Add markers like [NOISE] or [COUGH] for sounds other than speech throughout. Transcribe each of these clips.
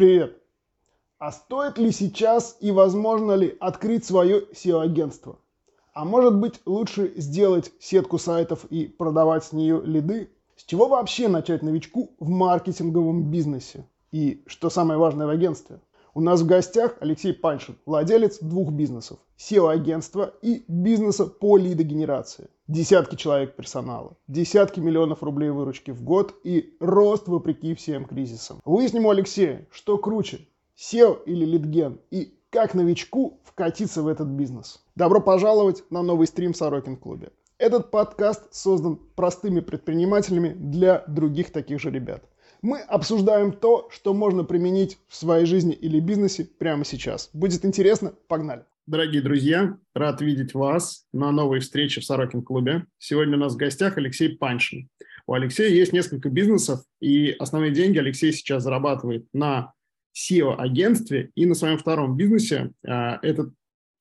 Привет! А стоит ли сейчас и возможно ли открыть свое SEO-агентство? А может быть лучше сделать сетку сайтов и продавать с нее лиды? С чего вообще начать новичку в маркетинговом бизнесе? И что самое важное в агентстве? У нас в гостях Алексей Паншин, владелец двух бизнесов – SEO-агентства и бизнеса по лидогенерации. Десятки человек персонала, десятки миллионов рублей выручки в год и рост вопреки всем кризисам. Выясним у Алексея, что круче – SEO или лидген и как новичку вкатиться в этот бизнес. Добро пожаловать на новый стрим в Сорокин клубе. Этот подкаст создан простыми предпринимателями для других таких же ребят – мы обсуждаем то, что можно применить в своей жизни или бизнесе прямо сейчас. Будет интересно? Погнали! Дорогие друзья, рад видеть вас на новой встрече в Сорокин клубе. Сегодня у нас в гостях Алексей Паншин. У Алексея есть несколько бизнесов, и основные деньги Алексей сейчас зарабатывает на SEO-агентстве и на своем втором бизнесе. А, этот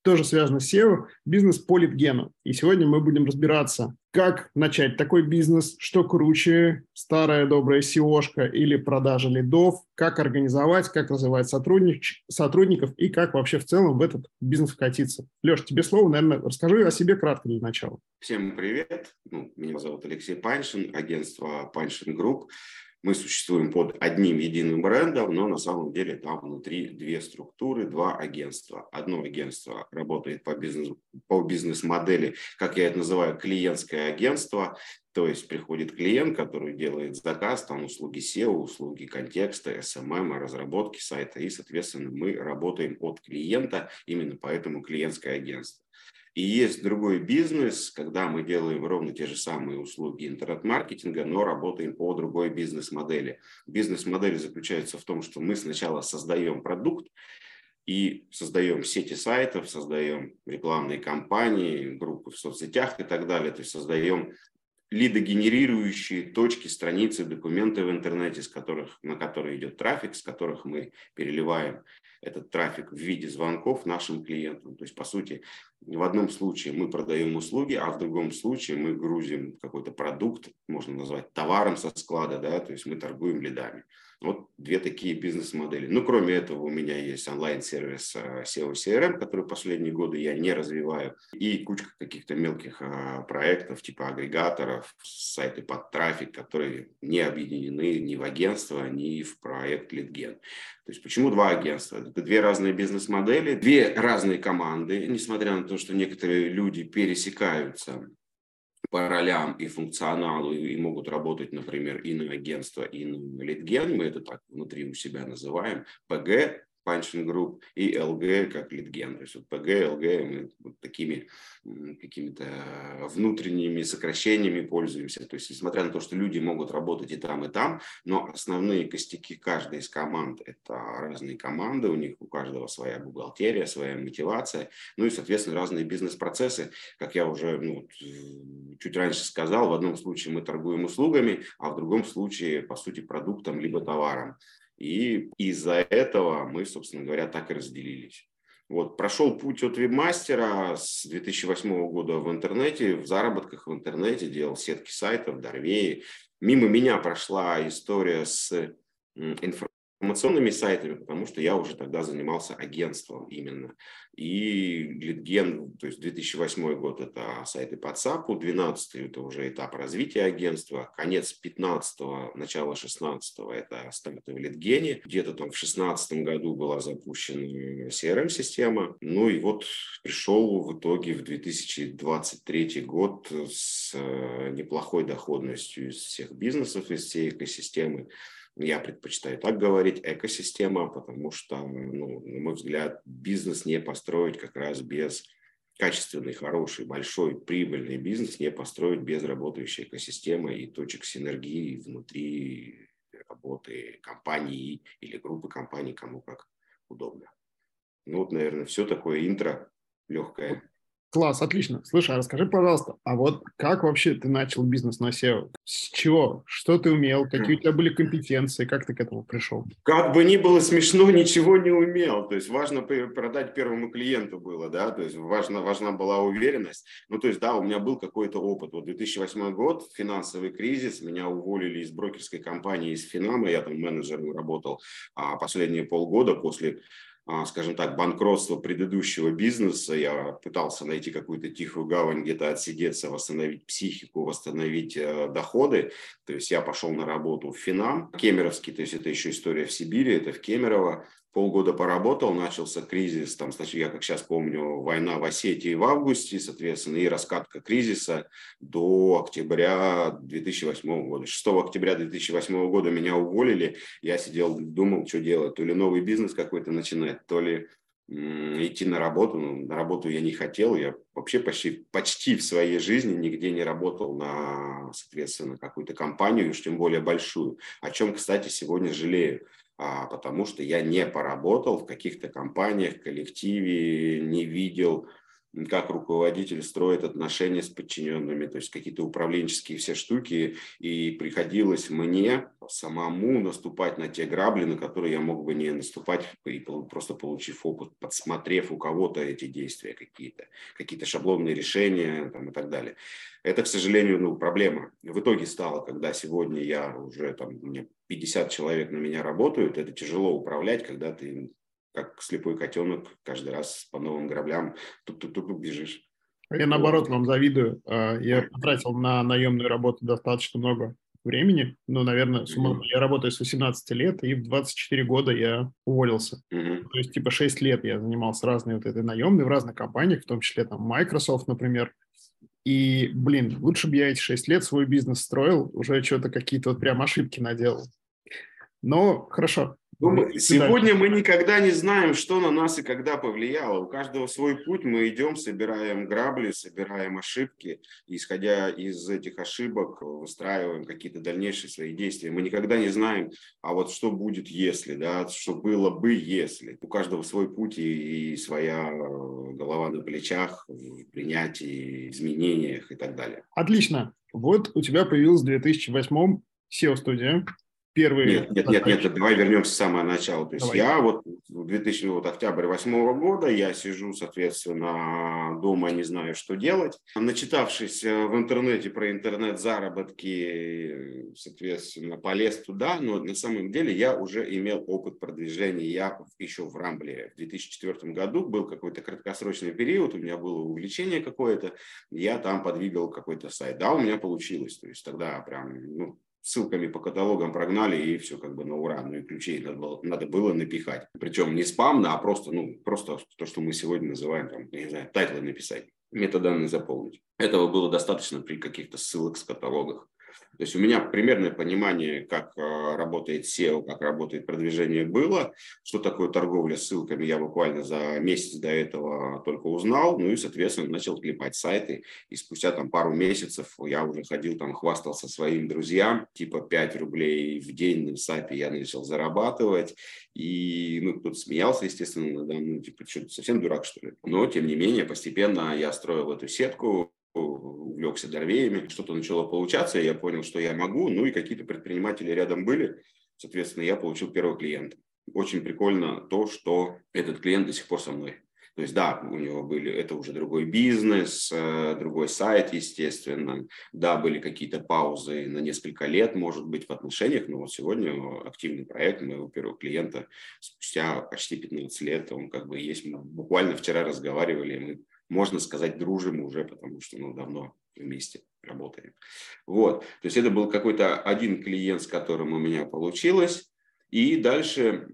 тоже связано с SEO, бизнес по лидгену. И сегодня мы будем разбираться, как начать такой бизнес, что круче, старая добрая SEOшка или продажа лидов, как организовать, как развивать сотрудник, сотрудников и как вообще в целом в этот бизнес вкатиться. Леш, тебе слово, наверное, расскажи о себе кратко для начала. Всем привет. Ну, меня зовут Алексей Паншин, агентство Паншин Group мы существуем под одним единым брендом, но на самом деле там внутри две структуры, два агентства. Одно агентство работает по, бизнес, по бизнес-модели, как я это называю, клиентское агентство, то есть приходит клиент, который делает заказ, там услуги SEO, услуги контекста, SMM, разработки сайта, и, соответственно, мы работаем от клиента, именно поэтому клиентское агентство. И есть другой бизнес, когда мы делаем ровно те же самые услуги интернет-маркетинга, но работаем по другой бизнес-модели. Бизнес-модель заключается в том, что мы сначала создаем продукт, и создаем сети сайтов, создаем рекламные кампании, группы в соцсетях и так далее. То есть создаем лидогенерирующие точки, страницы, документы в интернете, с которых, на которые идет трафик, с которых мы переливаем этот трафик в виде звонков нашим клиентам. То есть, по сути, в одном случае мы продаем услуги, а в другом случае мы грузим какой-то продукт, можно назвать товаром со склада, да, то есть мы торгуем лидами. Вот две такие бизнес-модели. Ну, кроме этого, у меня есть онлайн-сервис э, SEO CRM, который последние годы я не развиваю, и кучка каких-то мелких а, проектов типа агрегаторов, сайты под трафик, которые не объединены ни в агентство, ни в проект Литген. То есть почему два агентства? Это две разные бизнес-модели, две разные команды, несмотря на то, что некоторые люди пересекаются по ролям и функционалу и могут работать, например, и на агентство, и на литген, мы это так внутри у себя называем, ПГ, Punching Group и LG как литген. То есть вот PG, LG мы вот такими какими-то внутренними сокращениями пользуемся. То есть несмотря на то, что люди могут работать и там, и там, но основные костяки каждой из команд – это разные команды, у них у каждого своя бухгалтерия, своя мотивация, ну и, соответственно, разные бизнес-процессы. Как я уже ну, чуть раньше сказал, в одном случае мы торгуем услугами, а в другом случае, по сути, продуктом либо товаром. И из-за этого мы, собственно говоря, так и разделились. Вот, прошел путь от вебмастера с 2008 года в интернете, в заработках в интернете, делал сетки сайтов, Дорвеи. Мимо меня прошла история с информационными сайтами, потому что я уже тогда занимался агентством именно. И Литген, то есть 2008 год – это сайты по WhatsApp, 2012 – это уже этап развития агентства, конец 15 начало 16 – это старты в Литгене. Где-то там в 16 году была запущена CRM-система. Ну и вот пришел в итоге в 2023 год с э, неплохой доходностью из всех бизнесов, из всей экосистемы. Я предпочитаю так говорить, экосистема, потому что, ну, на мой взгляд, бизнес не построить как раз без качественный, хороший, большой, прибыльный бизнес не построить без работающей экосистемы и точек синергии внутри работы компании или группы компаний, кому как удобно. Ну вот, наверное, все такое интро легкое. Класс, отлично. Слушай, а расскажи, пожалуйста, а вот как вообще ты начал бизнес на SEO? С чего? Что ты умел? Какие у тебя были компетенции? Как ты к этому пришел? Как бы ни было смешно, ничего не умел. То есть важно продать первому клиенту было, да, то есть важно, важна была уверенность. Ну, то есть, да, у меня был какой-то опыт. Вот 2008 год, финансовый кризис, меня уволили из брокерской компании, из Финама, я там менеджером работал, а последние полгода после скажем так, банкротства предыдущего бизнеса. Я пытался найти какую-то тихую гавань, где-то отсидеться, восстановить психику, восстановить э, доходы. То есть я пошел на работу в Финам, Кемеровский, то есть это еще история в Сибири, это в Кемерово полгода поработал, начался кризис, там, я как сейчас помню, война в Осетии в августе, соответственно, и раскатка кризиса до октября 2008 года. 6 октября 2008 года меня уволили, я сидел, думал, что делать, то ли новый бизнес какой-то начинать, то ли идти на работу. Ну, на работу я не хотел. Я вообще почти, почти в своей жизни нигде не работал на, соответственно, какую-то компанию, уж тем более большую. О чем, кстати, сегодня жалею потому что я не поработал в каких-то компаниях, коллективе, не видел как руководитель строит отношения с подчиненными, то есть какие-то управленческие все штуки, и приходилось мне самому наступать на те грабли, на которые я мог бы не наступать, и просто получив опыт, подсмотрев у кого-то эти действия какие-то, какие-то шаблонные решения там, и так далее. Это, к сожалению, ну, проблема. В итоге стало, когда сегодня я уже там, меня 50 человек на меня работают, это тяжело управлять, когда ты как слепой котенок, каждый раз по новым граблям тук-тук-тук бежишь. Я наоборот вам завидую. А, я потратил на наемную работу достаточно много времени. Ну, наверное, суммарно. Я работаю с 18 лет, и в 24 года я уволился. Mm-hmm. То есть, типа, 6 лет я занимался разной вот этой наемной в разных компаниях, в том числе там Microsoft, например. И, блин, лучше бы я эти 6 лет свой бизнес строил, уже что-то какие-то вот прям ошибки наделал. Но хорошо, ну, сегодня мы никогда не знаем, что на нас и когда повлияло. У каждого свой путь. Мы идем, собираем грабли, собираем ошибки. исходя из этих ошибок, выстраиваем какие-то дальнейшие свои действия. Мы никогда не знаем, а вот что будет, если, да, что было бы, если. У каждого свой путь и, и своя голова на плечах в принятии, изменениях и так далее. Отлично. Вот у тебя появилась в 2008 SEO-студия первые... Нет, нет, нет, нет, давай вернемся с самого начала. То есть давай. я вот в 2000, вот октябрь восьмого года, я сижу, соответственно, дома, не знаю, что делать. Начитавшись э, в интернете про интернет-заработки, соответственно, полез туда, но на самом деле я уже имел опыт продвижения. Я еще в Рамблере в 2004 году был какой-то краткосрочный период, у меня было увлечение какое-то, я там подвигал какой-то сайт. Да, у меня получилось. То есть тогда прям, ну, ссылками по каталогам прогнали, и все как бы на ура. Ну и ключей надо было, надо было напихать. Причем не спамно, а просто, ну, просто то, что мы сегодня называем, там, не знаю, тайтлы написать, метаданные заполнить. Этого было достаточно при каких-то ссылок с каталогах. То есть у меня примерное понимание, как э, работает SEO, как работает продвижение было, что такое торговля ссылками, я буквально за месяц до этого только узнал, ну и, соответственно, начал клепать сайты, и спустя там пару месяцев я уже ходил там, хвастался своим друзьям, типа 5 рублей в день на сайте я начал зарабатывать, и ну, кто-то смеялся, естественно, да, ну, типа, что, совсем дурак, что ли? Но, тем не менее, постепенно я строил эту сетку, увлекся дорвеями, что-то начало получаться, я понял, что я могу, ну и какие-то предприниматели рядом были, соответственно, я получил первого клиента. Очень прикольно то, что этот клиент до сих пор со мной. То есть, да, у него были, это уже другой бизнес, э, другой сайт, естественно. Да, были какие-то паузы на несколько лет, может быть, в отношениях, но вот сегодня активный проект моего первого клиента спустя почти 15 лет, он как бы есть. Мы буквально вчера разговаривали, мы можно сказать, дружим уже, потому что ну, давно вместе работаем. Вот, то есть это был какой-то один клиент, с которым у меня получилось. И дальше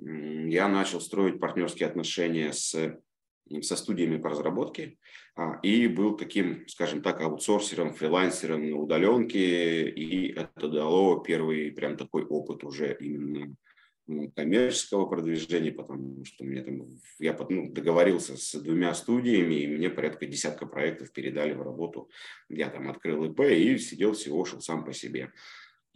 я начал строить партнерские отношения с, со студиями по разработке а, и был таким, скажем так, аутсорсером, фрилансером на удаленке, и это дало первый прям такой опыт уже именно коммерческого продвижения, потому что мне там, я ну, договорился с двумя студиями, и мне порядка десятка проектов передали в работу. Я там открыл ИП и сидел, всего шел сам по себе.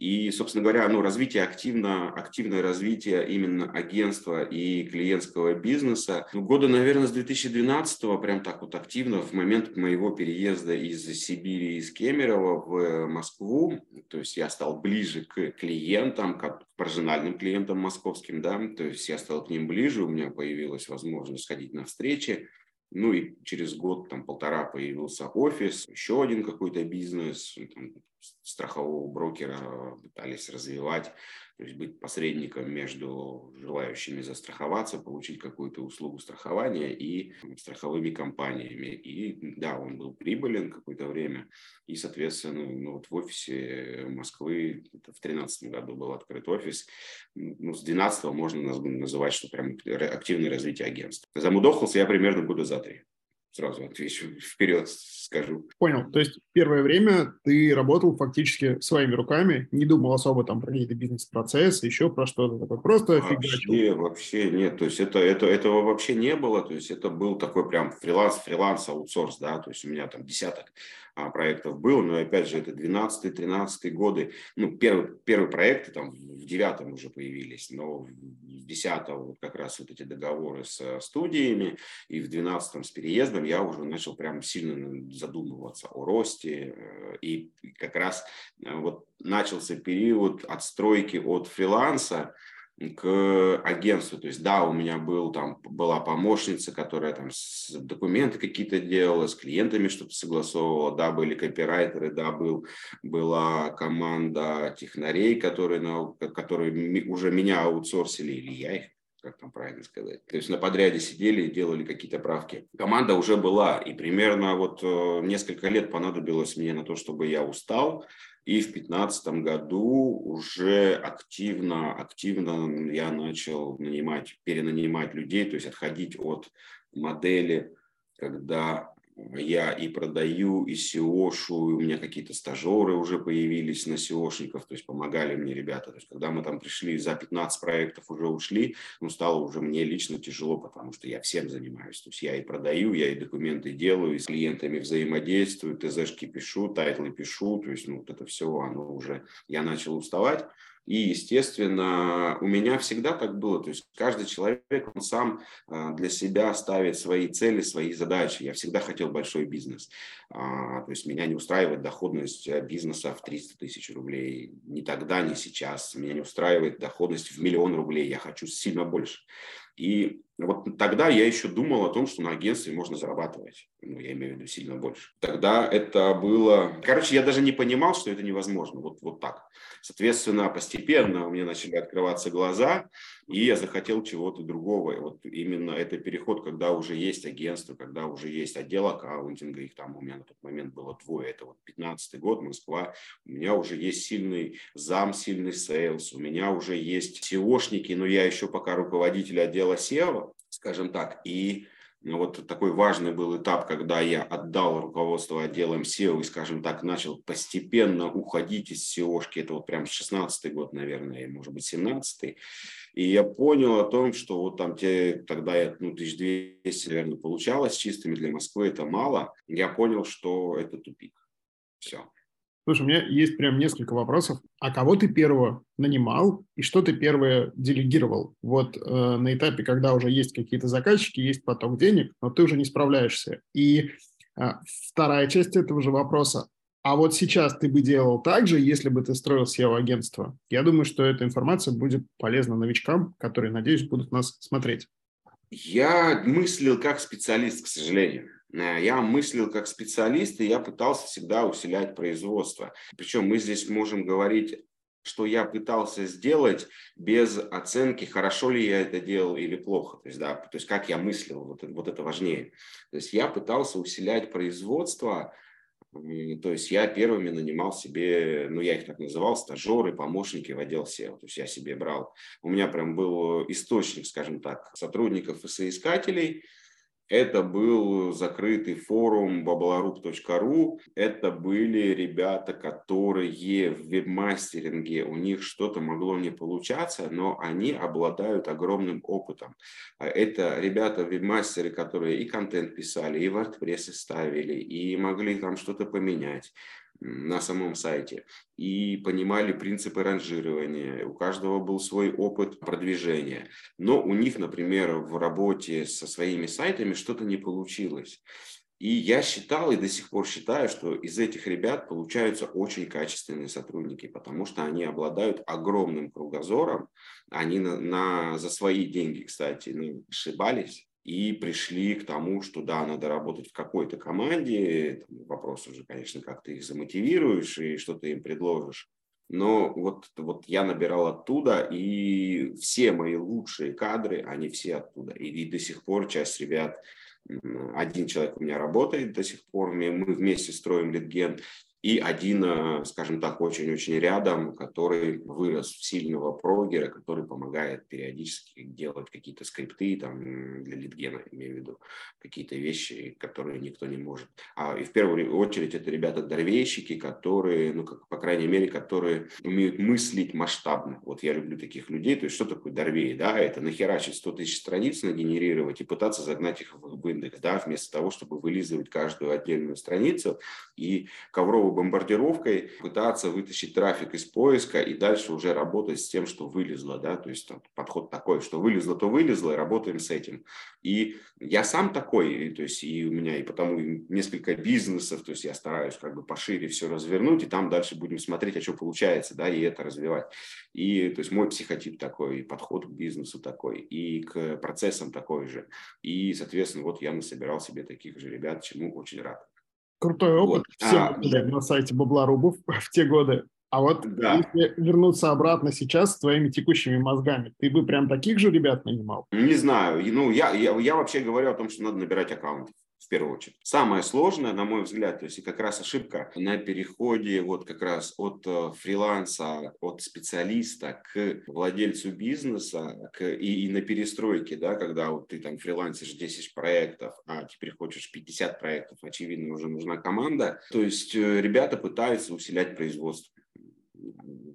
И, собственно говоря, ну, развитие активно, активное развитие именно агентства и клиентского бизнеса. Ну, года, наверное, с 2012 прям так вот активно, в момент моего переезда из Сибири, из Кемерово в Москву, то есть я стал ближе к клиентам, к профессиональным клиентам московским, да, то есть я стал к ним ближе, у меня появилась возможность ходить на встречи, ну и через год, там полтора появился офис, еще один какой-то бизнес, там, страхового брокера пытались развивать, то есть быть посредником между желающими застраховаться, получить какую-то услугу страхования и страховыми компаниями. И да, он был прибылен какое-то время. И, соответственно, ну, вот в офисе Москвы, это в 2013 году был открыт офис, ну, с 2012 можно называть, что прям активное развитие агентства. Замудохался я примерно года за три сразу отвечу, вперед скажу. Понял. То есть первое время ты работал фактически своими руками, не думал особо там про какие-то бизнес-процессы, еще про что-то такое, просто вообще, фигачил. Вообще нет, то есть это, это, этого вообще не было, то есть это был такой прям фриланс, фриланс, аутсорс, да, то есть у меня там десяток проектов было, но опять же это 12-13 годы, ну первый, первые проекты там в девятом уже появились, но в десятом вот как раз вот эти договоры с студиями и в двенадцатом с переездом я уже начал прям сильно задумываться о росте э, и как раз э, вот начался период отстройки от фриланса, к агентству. То есть, да, у меня был, там, была помощница, которая там документы какие-то делала, с клиентами что-то согласовывала, да, были копирайтеры, да, был, была команда технарей, которые, на, которые уже меня аутсорсили, или я их как там правильно сказать. То есть на подряде сидели и делали какие-то правки. Команда уже была, и примерно вот э, несколько лет понадобилось мне на то, чтобы я устал, и в 2015 году уже активно, активно я начал нанимать, перенанимать людей, то есть отходить от модели, когда я и продаю, и SEOшу, у меня какие-то стажеры уже появились на SEOшников, то есть помогали мне ребята. То есть когда мы там пришли, за 15 проектов уже ушли, ну, стало уже мне лично тяжело, потому что я всем занимаюсь. То есть я и продаю, я и документы делаю, и с клиентами взаимодействую, ТЗшки пишу, тайтлы пишу, то есть ну, вот это все, оно уже, я начал уставать. И, естественно, у меня всегда так было. То есть каждый человек, он сам а, для себя ставит свои цели, свои задачи. Я всегда хотел большой бизнес. А, то есть меня не устраивает доходность э, бизнеса в 300 тысяч рублей. Ни тогда, ни сейчас. Меня не устраивает доходность в миллион рублей. Я хочу сильно больше. И вот тогда я еще думал о том, что на агентстве можно зарабатывать. Ну, я имею в виду сильно больше. Тогда это было... Короче, я даже не понимал, что это невозможно. Вот, вот так. Соответственно, постепенно у меня начали открываться глаза, и я захотел чего-то другого. И вот именно это переход, когда уже есть агентство, когда уже есть отдел аккаунтинга, их там у меня на тот момент было двое. Это вот 15 год, Москва. У меня уже есть сильный зам, сильный sales. У меня уже есть SEOшники, но я еще пока руководитель отдела SEO скажем так. И ну, вот такой важный был этап, когда я отдал руководство отделом SEO и, скажем так, начал постепенно уходить из SEO-шки. Это вот прям 16 год, наверное, может быть, 17 И я понял о том, что вот там те, тогда я, ну, 1200, наверное, получалось чистыми для Москвы, это мало. Я понял, что это тупик. Все. Слушай, у меня есть прям несколько вопросов. А кого ты первого нанимал и что ты первое делегировал? Вот э, на этапе, когда уже есть какие-то заказчики, есть поток денег, но ты уже не справляешься. И э, вторая часть этого же вопроса. А вот сейчас ты бы делал так же, если бы ты строил SEO-агентство? Я думаю, что эта информация будет полезна новичкам, которые, надеюсь, будут нас смотреть. Я мыслил как специалист, к сожалению. Э, я мыслил как специалист, и я пытался всегда усилять производство. Причем мы здесь можем говорить что я пытался сделать без оценки, хорошо ли я это делал или плохо. То есть, да, то есть как я мыслил, вот, вот это важнее. То есть я пытался усилять производство, то есть я первыми нанимал себе, ну я их так называл, стажеры, помощники в отдел SEO. То есть я себе брал, у меня прям был источник, скажем так, сотрудников и соискателей, это был закрытый форум babalarup.ru. Это были ребята, которые в вебмастеринге, у них что-то могло не получаться, но они обладают огромным опытом. А это ребята вебмастеры, которые и контент писали, и WordPress ставили, и могли там что-то поменять на самом сайте и понимали принципы ранжирования. У каждого был свой опыт продвижения. Но у них, например, в работе со своими сайтами что-то не получилось. И я считал и до сих пор считаю, что из этих ребят получаются очень качественные сотрудники, потому что они обладают огромным кругозором. Они на, на, за свои деньги, кстати, ну, ошибались и пришли к тому, что да, надо работать в какой-то команде. Вопрос уже, конечно, как ты их замотивируешь и что ты им предложишь. Но вот, вот я набирал оттуда, и все мои лучшие кадры, они все оттуда. И, и до сих пор часть ребят один человек у меня работает до сих пор, мы вместе строим литген, и один, э, скажем так, очень-очень рядом, который вырос в сильного прогера, который помогает периодически делать какие-то скрипты там, для литгена, имею в виду, какие-то вещи, которые никто не может. А и в первую очередь это ребята-дорвейщики, которые, ну, как, по крайней мере, которые умеют мыслить масштабно. Вот я люблю таких людей. То есть что такое дорвей? Да, это нахерачить 100 тысяч страниц нагенерировать и пытаться загнать их в индекс, да, вместо того, чтобы вылизывать каждую отдельную страницу и ковровую бомбардировкой пытаться вытащить трафик из поиска и дальше уже работать с тем, что вылезло, да, то есть там, подход такой, что вылезло, то вылезло, и работаем с этим. И я сам такой, то есть и у меня и потому несколько бизнесов, то есть я стараюсь как бы пошире все развернуть, и там дальше будем смотреть, а что получается, да, и это развивать. И то есть мой психотип такой, и подход к бизнесу такой, и к процессам такой же. И, соответственно, вот я насобирал себе таких же ребят, чему очень рад. Крутой опыт. Вот. Все а, на сайте Бабларубов в те годы. А вот да. если вернуться обратно сейчас с твоими текущими мозгами, ты бы прям таких же ребят нанимал? Не знаю. Ну, я, я, я вообще говорю о том, что надо набирать аккаунты в первую очередь. Самое сложное, на мой взгляд, то есть и как раз ошибка на переходе вот как раз от э, фриланса, от специалиста к владельцу бизнеса к, и, и на перестройке, да, когда вот ты там фрилансишь 10 проектов, а теперь хочешь 50 проектов, очевидно, уже нужна команда. То есть э, ребята пытаются усилять производство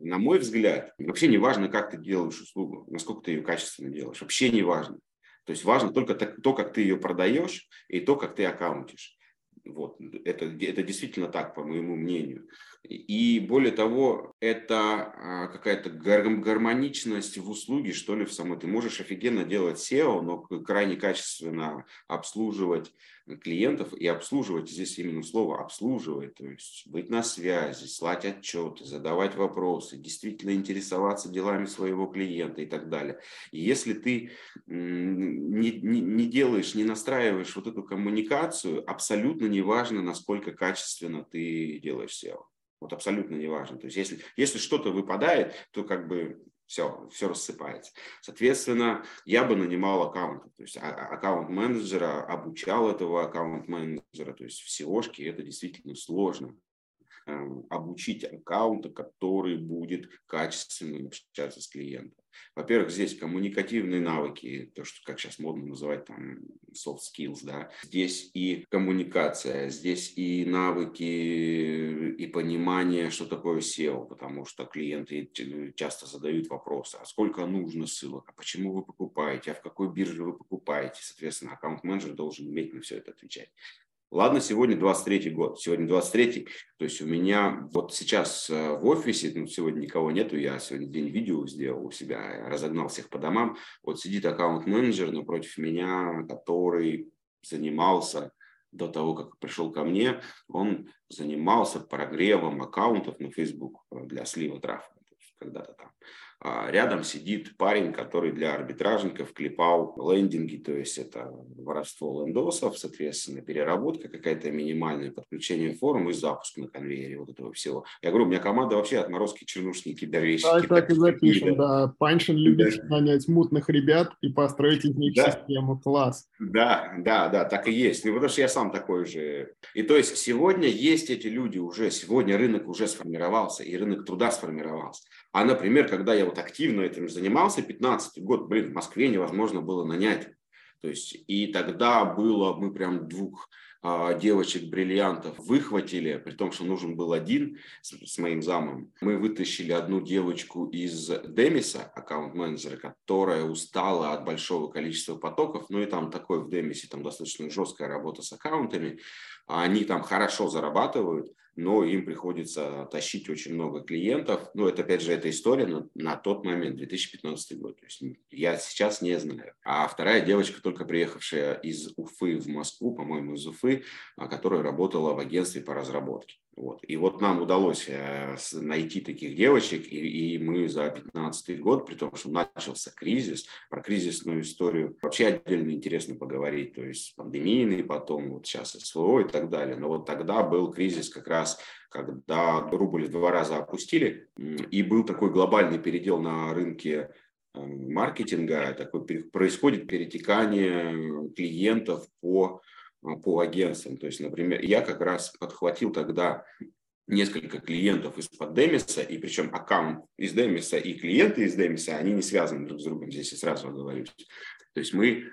на мой взгляд, вообще не важно, как ты делаешь услугу, насколько ты ее качественно делаешь, вообще не важно. То есть важно только то, как ты ее продаешь, и то, как ты аккаунтишь. Вот. Это, это действительно так, по моему мнению. И более того, это а, какая-то гармоничность в услуге, что ли, в самой. Ты можешь офигенно делать SEO, но крайне качественно обслуживать клиентов и обслуживать, здесь именно слово обслуживать, то есть быть на связи, слать отчеты, задавать вопросы, действительно интересоваться делами своего клиента и так далее. И если ты не, не, не делаешь, не настраиваешь вот эту коммуникацию, абсолютно неважно, насколько качественно ты делаешь SEO. Вот абсолютно неважно. То есть если, если что-то выпадает, то как бы все, все рассыпается. Соответственно, я бы нанимал аккаунта, то есть а, а, аккаунт-менеджера, обучал этого аккаунт-менеджера, то есть в SEO это действительно сложно. Эм, обучить аккаунта, который будет качественно общаться с клиентом. Во-первых, здесь коммуникативные навыки, то, что как сейчас модно называть там soft skills, да. Здесь и коммуникация, здесь и навыки, и понимание, что такое SEO, потому что клиенты часто задают вопросы, а сколько нужно ссылок, а почему вы покупаете, а в какой бирже вы покупаете. Соответственно, аккаунт-менеджер должен уметь на все это отвечать. Ладно, сегодня 23 год, сегодня 23 то есть у меня вот сейчас э, в офисе, ну, сегодня никого нету, я сегодня день видео сделал у себя, разогнал всех по домам, вот сидит аккаунт-менеджер напротив меня, который занимался до того, как пришел ко мне, он занимался прогревом аккаунтов на Facebook для слива трафика когда-то там. А рядом сидит парень, который для арбитражников клепал лендинги, то есть это воровство лендосов, соответственно, переработка какая-то минимальная, подключение форм и запуск на конвейере вот этого всего. Я говорю, у меня команда вообще отморозки, чернушники, дорвейщики. Так, так и запишем, да. Паншин любит да. нанять мутных ребят и построить из них да. систему. Класс. Да, да, да, так и есть. Ну, потому что я сам такой же. И то есть сегодня есть эти люди уже, сегодня рынок уже сформировался, и рынок труда сформировался. А, например, когда я вот активно этим занимался, 15 год, блин, в Москве невозможно было нанять. То есть и тогда было, мы прям двух а, девочек-бриллиантов выхватили, при том, что нужен был один с, с моим замом. Мы вытащили одну девочку из Демиса, аккаунт-менеджера, которая устала от большого количества потоков. Ну и там такой в Демисе, там достаточно жесткая работа с аккаунтами. Они там хорошо зарабатывают, но им приходится тащить очень много клиентов. Ну, это, опять же, эта история на, на тот момент, 2015 год. То есть я сейчас не знаю. А вторая девочка, только приехавшая из Уфы в Москву, по-моему, из Уфы, а, которая работала в агентстве по разработке. Вот. И вот нам удалось э, найти таких девочек, и, и мы за 2015 год, при том, что начался кризис, про кризисную историю вообще отдельно интересно поговорить, то есть пандемийный, потом вот сейчас СВО и так далее. Но вот тогда был кризис как раз, когда рубль в два раза опустили, и был такой глобальный передел на рынке э, маркетинга, такой, происходит перетекание клиентов по по агентствам. То есть, например, я как раз подхватил тогда несколько клиентов из-под Демиса, и причем аккаунт из Демиса и клиенты из Демиса, они не связаны друг с другом, здесь я сразу оговорюсь. То есть мы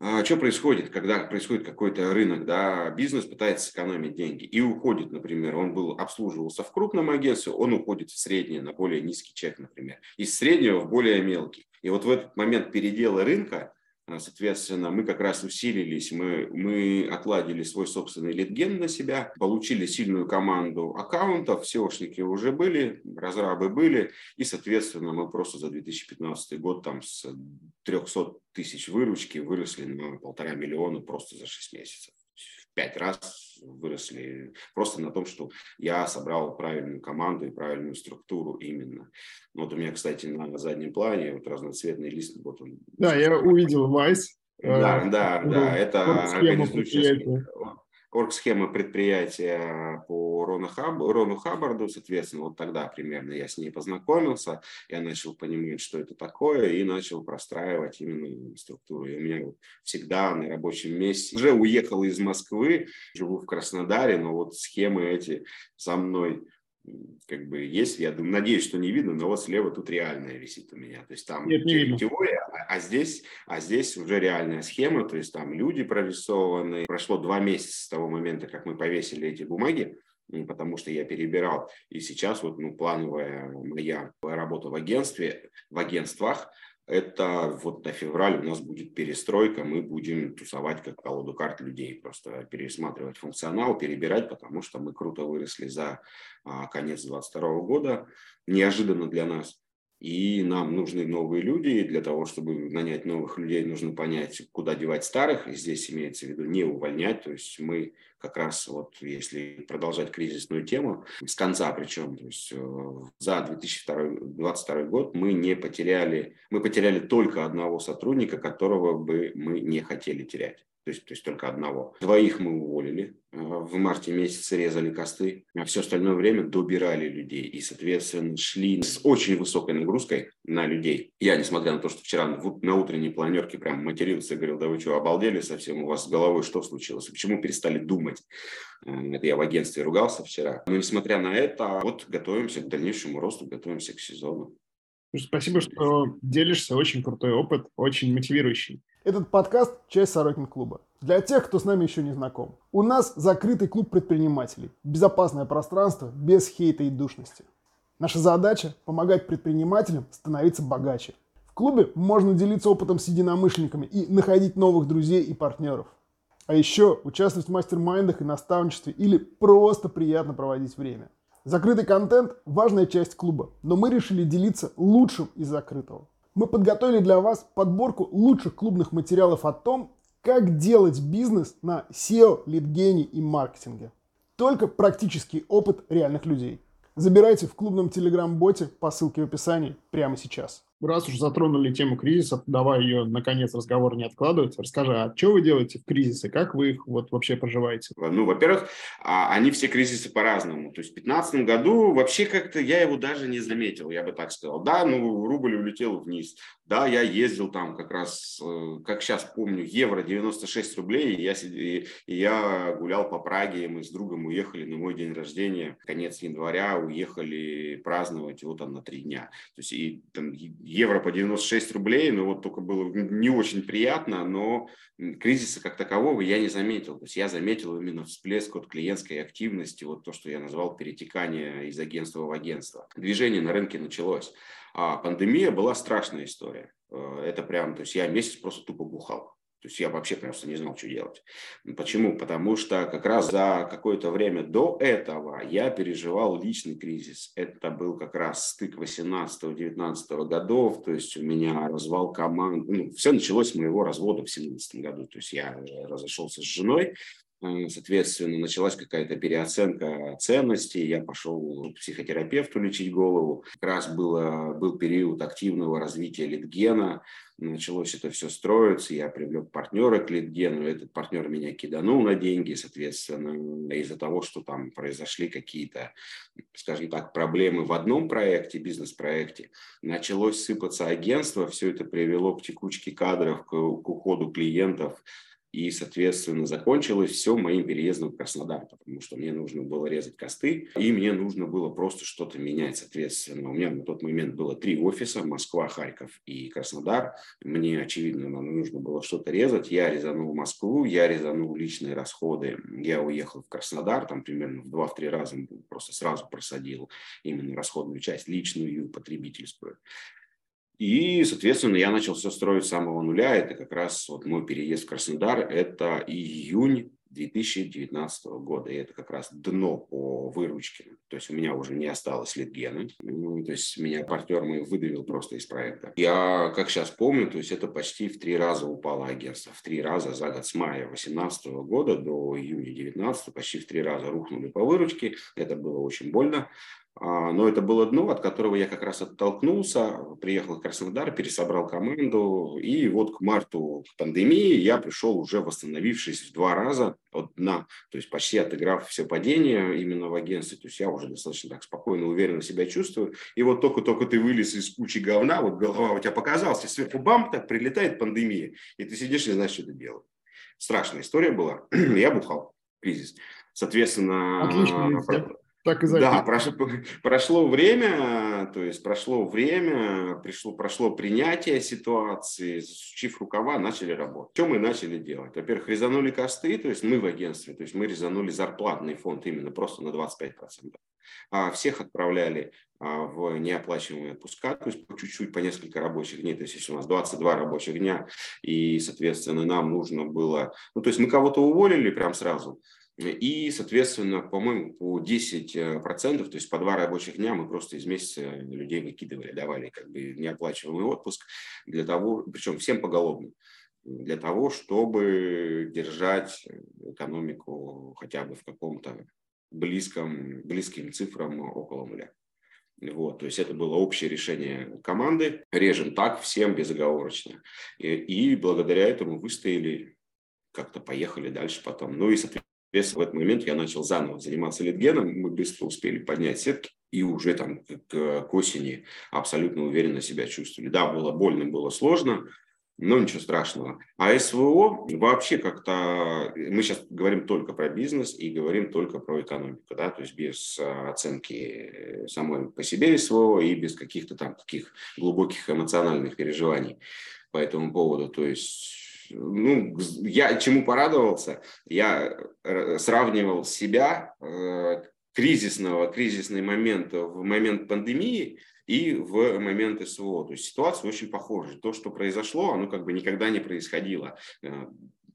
а, что происходит, когда происходит какой-то рынок, да, бизнес пытается сэкономить деньги и уходит, например, он был обслуживался в крупном агентстве, он уходит в среднее, на более низкий чек, например, из среднего в более мелкий. И вот в этот момент передела рынка соответственно, мы как раз усилились, мы, мы отладили свой собственный литген на себя, получили сильную команду аккаунтов, SEOшники уже были, разрабы были, и, соответственно, мы просто за 2015 год там с 300 тысяч выручки выросли на полтора миллиона просто за 6 месяцев пять раз выросли просто на том, что я собрал правильную команду и правильную структуру именно. Вот у меня, кстати, на заднем плане вот разноцветный лист. Вот он. Да, я увидел Вайс. Да, да, да, это организующая оргсхема предприятия по Рону, Хаб, Рону Хаббарду, соответственно, вот тогда примерно я с ней познакомился, я начал понимать, что это такое, и начал простраивать именно структуру. И у меня всегда на рабочем месте, уже уехал из Москвы, живу в Краснодаре, но вот схемы эти со мной как бы есть, я думаю, надеюсь, что не видно, но вот слева тут реальная висит у меня. То есть там Нет, не теория, а, а, здесь, а здесь уже реальная схема, то есть там люди прорисованы. Прошло два месяца с того момента, как мы повесили эти бумаги, потому что я перебирал. И сейчас вот ну, плановая моя работа в агентстве, в агентствах – это вот на февраль у нас будет перестройка, мы будем тусовать как колоду карт людей, просто пересматривать функционал, перебирать, потому что мы круто выросли за а, конец 2022 года, неожиданно для нас. И нам нужны новые люди, и для того, чтобы нанять новых людей, нужно понять, куда девать старых. И здесь имеется в виду не увольнять. То есть мы как раз вот, если продолжать кризисную тему, с конца причем, то есть э, за 2022 год мы не потеряли, мы потеряли только одного сотрудника, которого бы мы не хотели терять то есть, то есть только одного. Двоих мы уволили, э, в марте месяце резали косты, а все остальное время добирали людей и, соответственно, шли с очень высокой нагрузкой на людей. Я, несмотря на то, что вчера на утренней планерке прям матерился говорил, да вы что, обалдели совсем, у вас с головой что случилось, почему перестали думать? Э, это я в агентстве ругался вчера. Но, несмотря на это, вот готовимся к дальнейшему росту, готовимся к сезону. Спасибо, что делишься. Очень крутой опыт, очень мотивирующий. Этот подкаст – часть Сорокин клуба. Для тех, кто с нами еще не знаком. У нас закрытый клуб предпринимателей. Безопасное пространство без хейта и душности. Наша задача – помогать предпринимателям становиться богаче. В клубе можно делиться опытом с единомышленниками и находить новых друзей и партнеров. А еще участвовать в мастер-майндах и наставничестве или просто приятно проводить время. Закрытый контент – важная часть клуба, но мы решили делиться лучшим из закрытого мы подготовили для вас подборку лучших клубных материалов о том, как делать бизнес на SEO, лидгене и маркетинге. Только практический опыт реальных людей. Забирайте в клубном телеграм-боте по ссылке в описании прямо сейчас раз уж затронули тему кризисов, давай ее, наконец, разговор не откладывать. Расскажи, а что вы делаете в кризисы? Как вы их вот вообще проживаете? Ну, во-первых, а, они все кризисы по-разному. То есть в 2015 году вообще как-то я его даже не заметил, я бы так сказал. Да, ну, рубль улетел вниз. Да, я ездил там как раз, э, как сейчас помню, евро 96 рублей, и я, и я гулял по Праге, мы с другом уехали на мой день рождения, конец января, уехали праздновать вот там на три дня. То есть и там евро по 96 рублей, ну вот только было не очень приятно, но кризиса как такового я не заметил. То есть я заметил именно всплеск от клиентской активности, вот то, что я назвал перетекание из агентства в агентство. Движение на рынке началось. А пандемия была страшная история. Э, это прям, то есть я месяц просто тупо бухал. То есть я вообще просто не знал, что делать. Почему? Потому что как раз за какое-то время до этого я переживал личный кризис. Это был как раз стык 18-19 годов, то есть у меня развал команд. Ну, все началось с моего развода в 17 году. То есть я разошелся с женой, соответственно, началась какая-то переоценка ценностей, я пошел к психотерапевту лечить голову. Как раз было, был период активного развития литгена, началось это все строиться, я привлек партнера к литгену, этот партнер меня киданул на деньги, соответственно, из-за того, что там произошли какие-то, скажем так, проблемы в одном проекте, бизнес-проекте, началось сыпаться агентство, все это привело к текучке кадров, к, к уходу клиентов, и, соответственно, закончилось все моим переездом в Краснодар, потому что мне нужно было резать косты, и мне нужно было просто что-то менять, соответственно. У меня на тот момент было три офиса, Москва, Харьков и Краснодар. Мне, очевидно, нужно было что-то резать. Я резанул Москву, я резанул личные расходы, я уехал в Краснодар, там примерно в два-три раза просто сразу просадил именно расходную часть, личную и потребительскую. И, соответственно, я начал все строить с самого нуля. Это как раз вот мой переезд в Краснодар. Это июнь 2019 года. И это как раз дно по выручке. То есть у меня уже не осталось литгена. Ну, то есть меня партнер мой выдавил просто из проекта. Я, как сейчас помню, то есть это почти в три раза упало агентство. В три раза за год с мая 2018 года до июня 2019 почти в три раза рухнули по выручке. Это было очень больно. А, но это было дно, от которого я как раз оттолкнулся, приехал в Краснодар, пересобрал команду, и вот к марту пандемии я пришел уже восстановившись в два раза от дна, то есть почти отыграв все падения именно в агентстве, то есть я уже достаточно так спокойно, уверенно себя чувствую, и вот только-только ты вылез из кучи говна, вот голова у тебя показалась, и сверху бам, так прилетает пандемия, и ты сидишь и не знаешь, что ты делать. Страшная история была, [CLEARS THROAT] я бухал, кризис. Соответственно, Отлично, так и Да, прошло, [LAUGHS] прошло время, то есть прошло время, пришло, прошло принятие ситуации, засучив рукава, начали работать. Что мы начали делать? Во-первых, резанули косты, то есть мы в агентстве, то есть мы резанули зарплатный фонд именно просто на 25%. А всех отправляли а, в неоплачиваемые отпуска, то есть по чуть-чуть, по несколько рабочих дней, то есть если у нас 22 рабочих дня, и, соответственно, нам нужно было, ну, то есть мы кого-то уволили прям сразу, и, соответственно, по-моему, по 10%, то есть по два рабочих дня мы просто из месяца людей выкидывали, давали как бы неоплачиваемый отпуск для того, причем всем поголовно, для того, чтобы держать экономику хотя бы в каком-то близком, близким цифрам около нуля. Вот, то есть это было общее решение команды. Режем так, всем безоговорочно. И, и благодаря этому выстояли, как-то поехали дальше потом. Ну и, соответственно, Соответственно, в этот момент я начал заново заниматься литгеном, мы быстро успели поднять сетки и уже там к, к осени абсолютно уверенно себя чувствовали. Да, было больно, было сложно, но ничего страшного. А СВО вообще как-то... Мы сейчас говорим только про бизнес и говорим только про экономику, да, то есть без оценки самой по себе СВО и без каких-то там таких глубоких эмоциональных переживаний по этому поводу. То есть ну, я чему порадовался, я э, сравнивал себя э, кризисного, кризисный момент в момент пандемии и в момент СВО. То есть ситуация очень похожа. То, что произошло, оно как бы никогда не происходило. Э,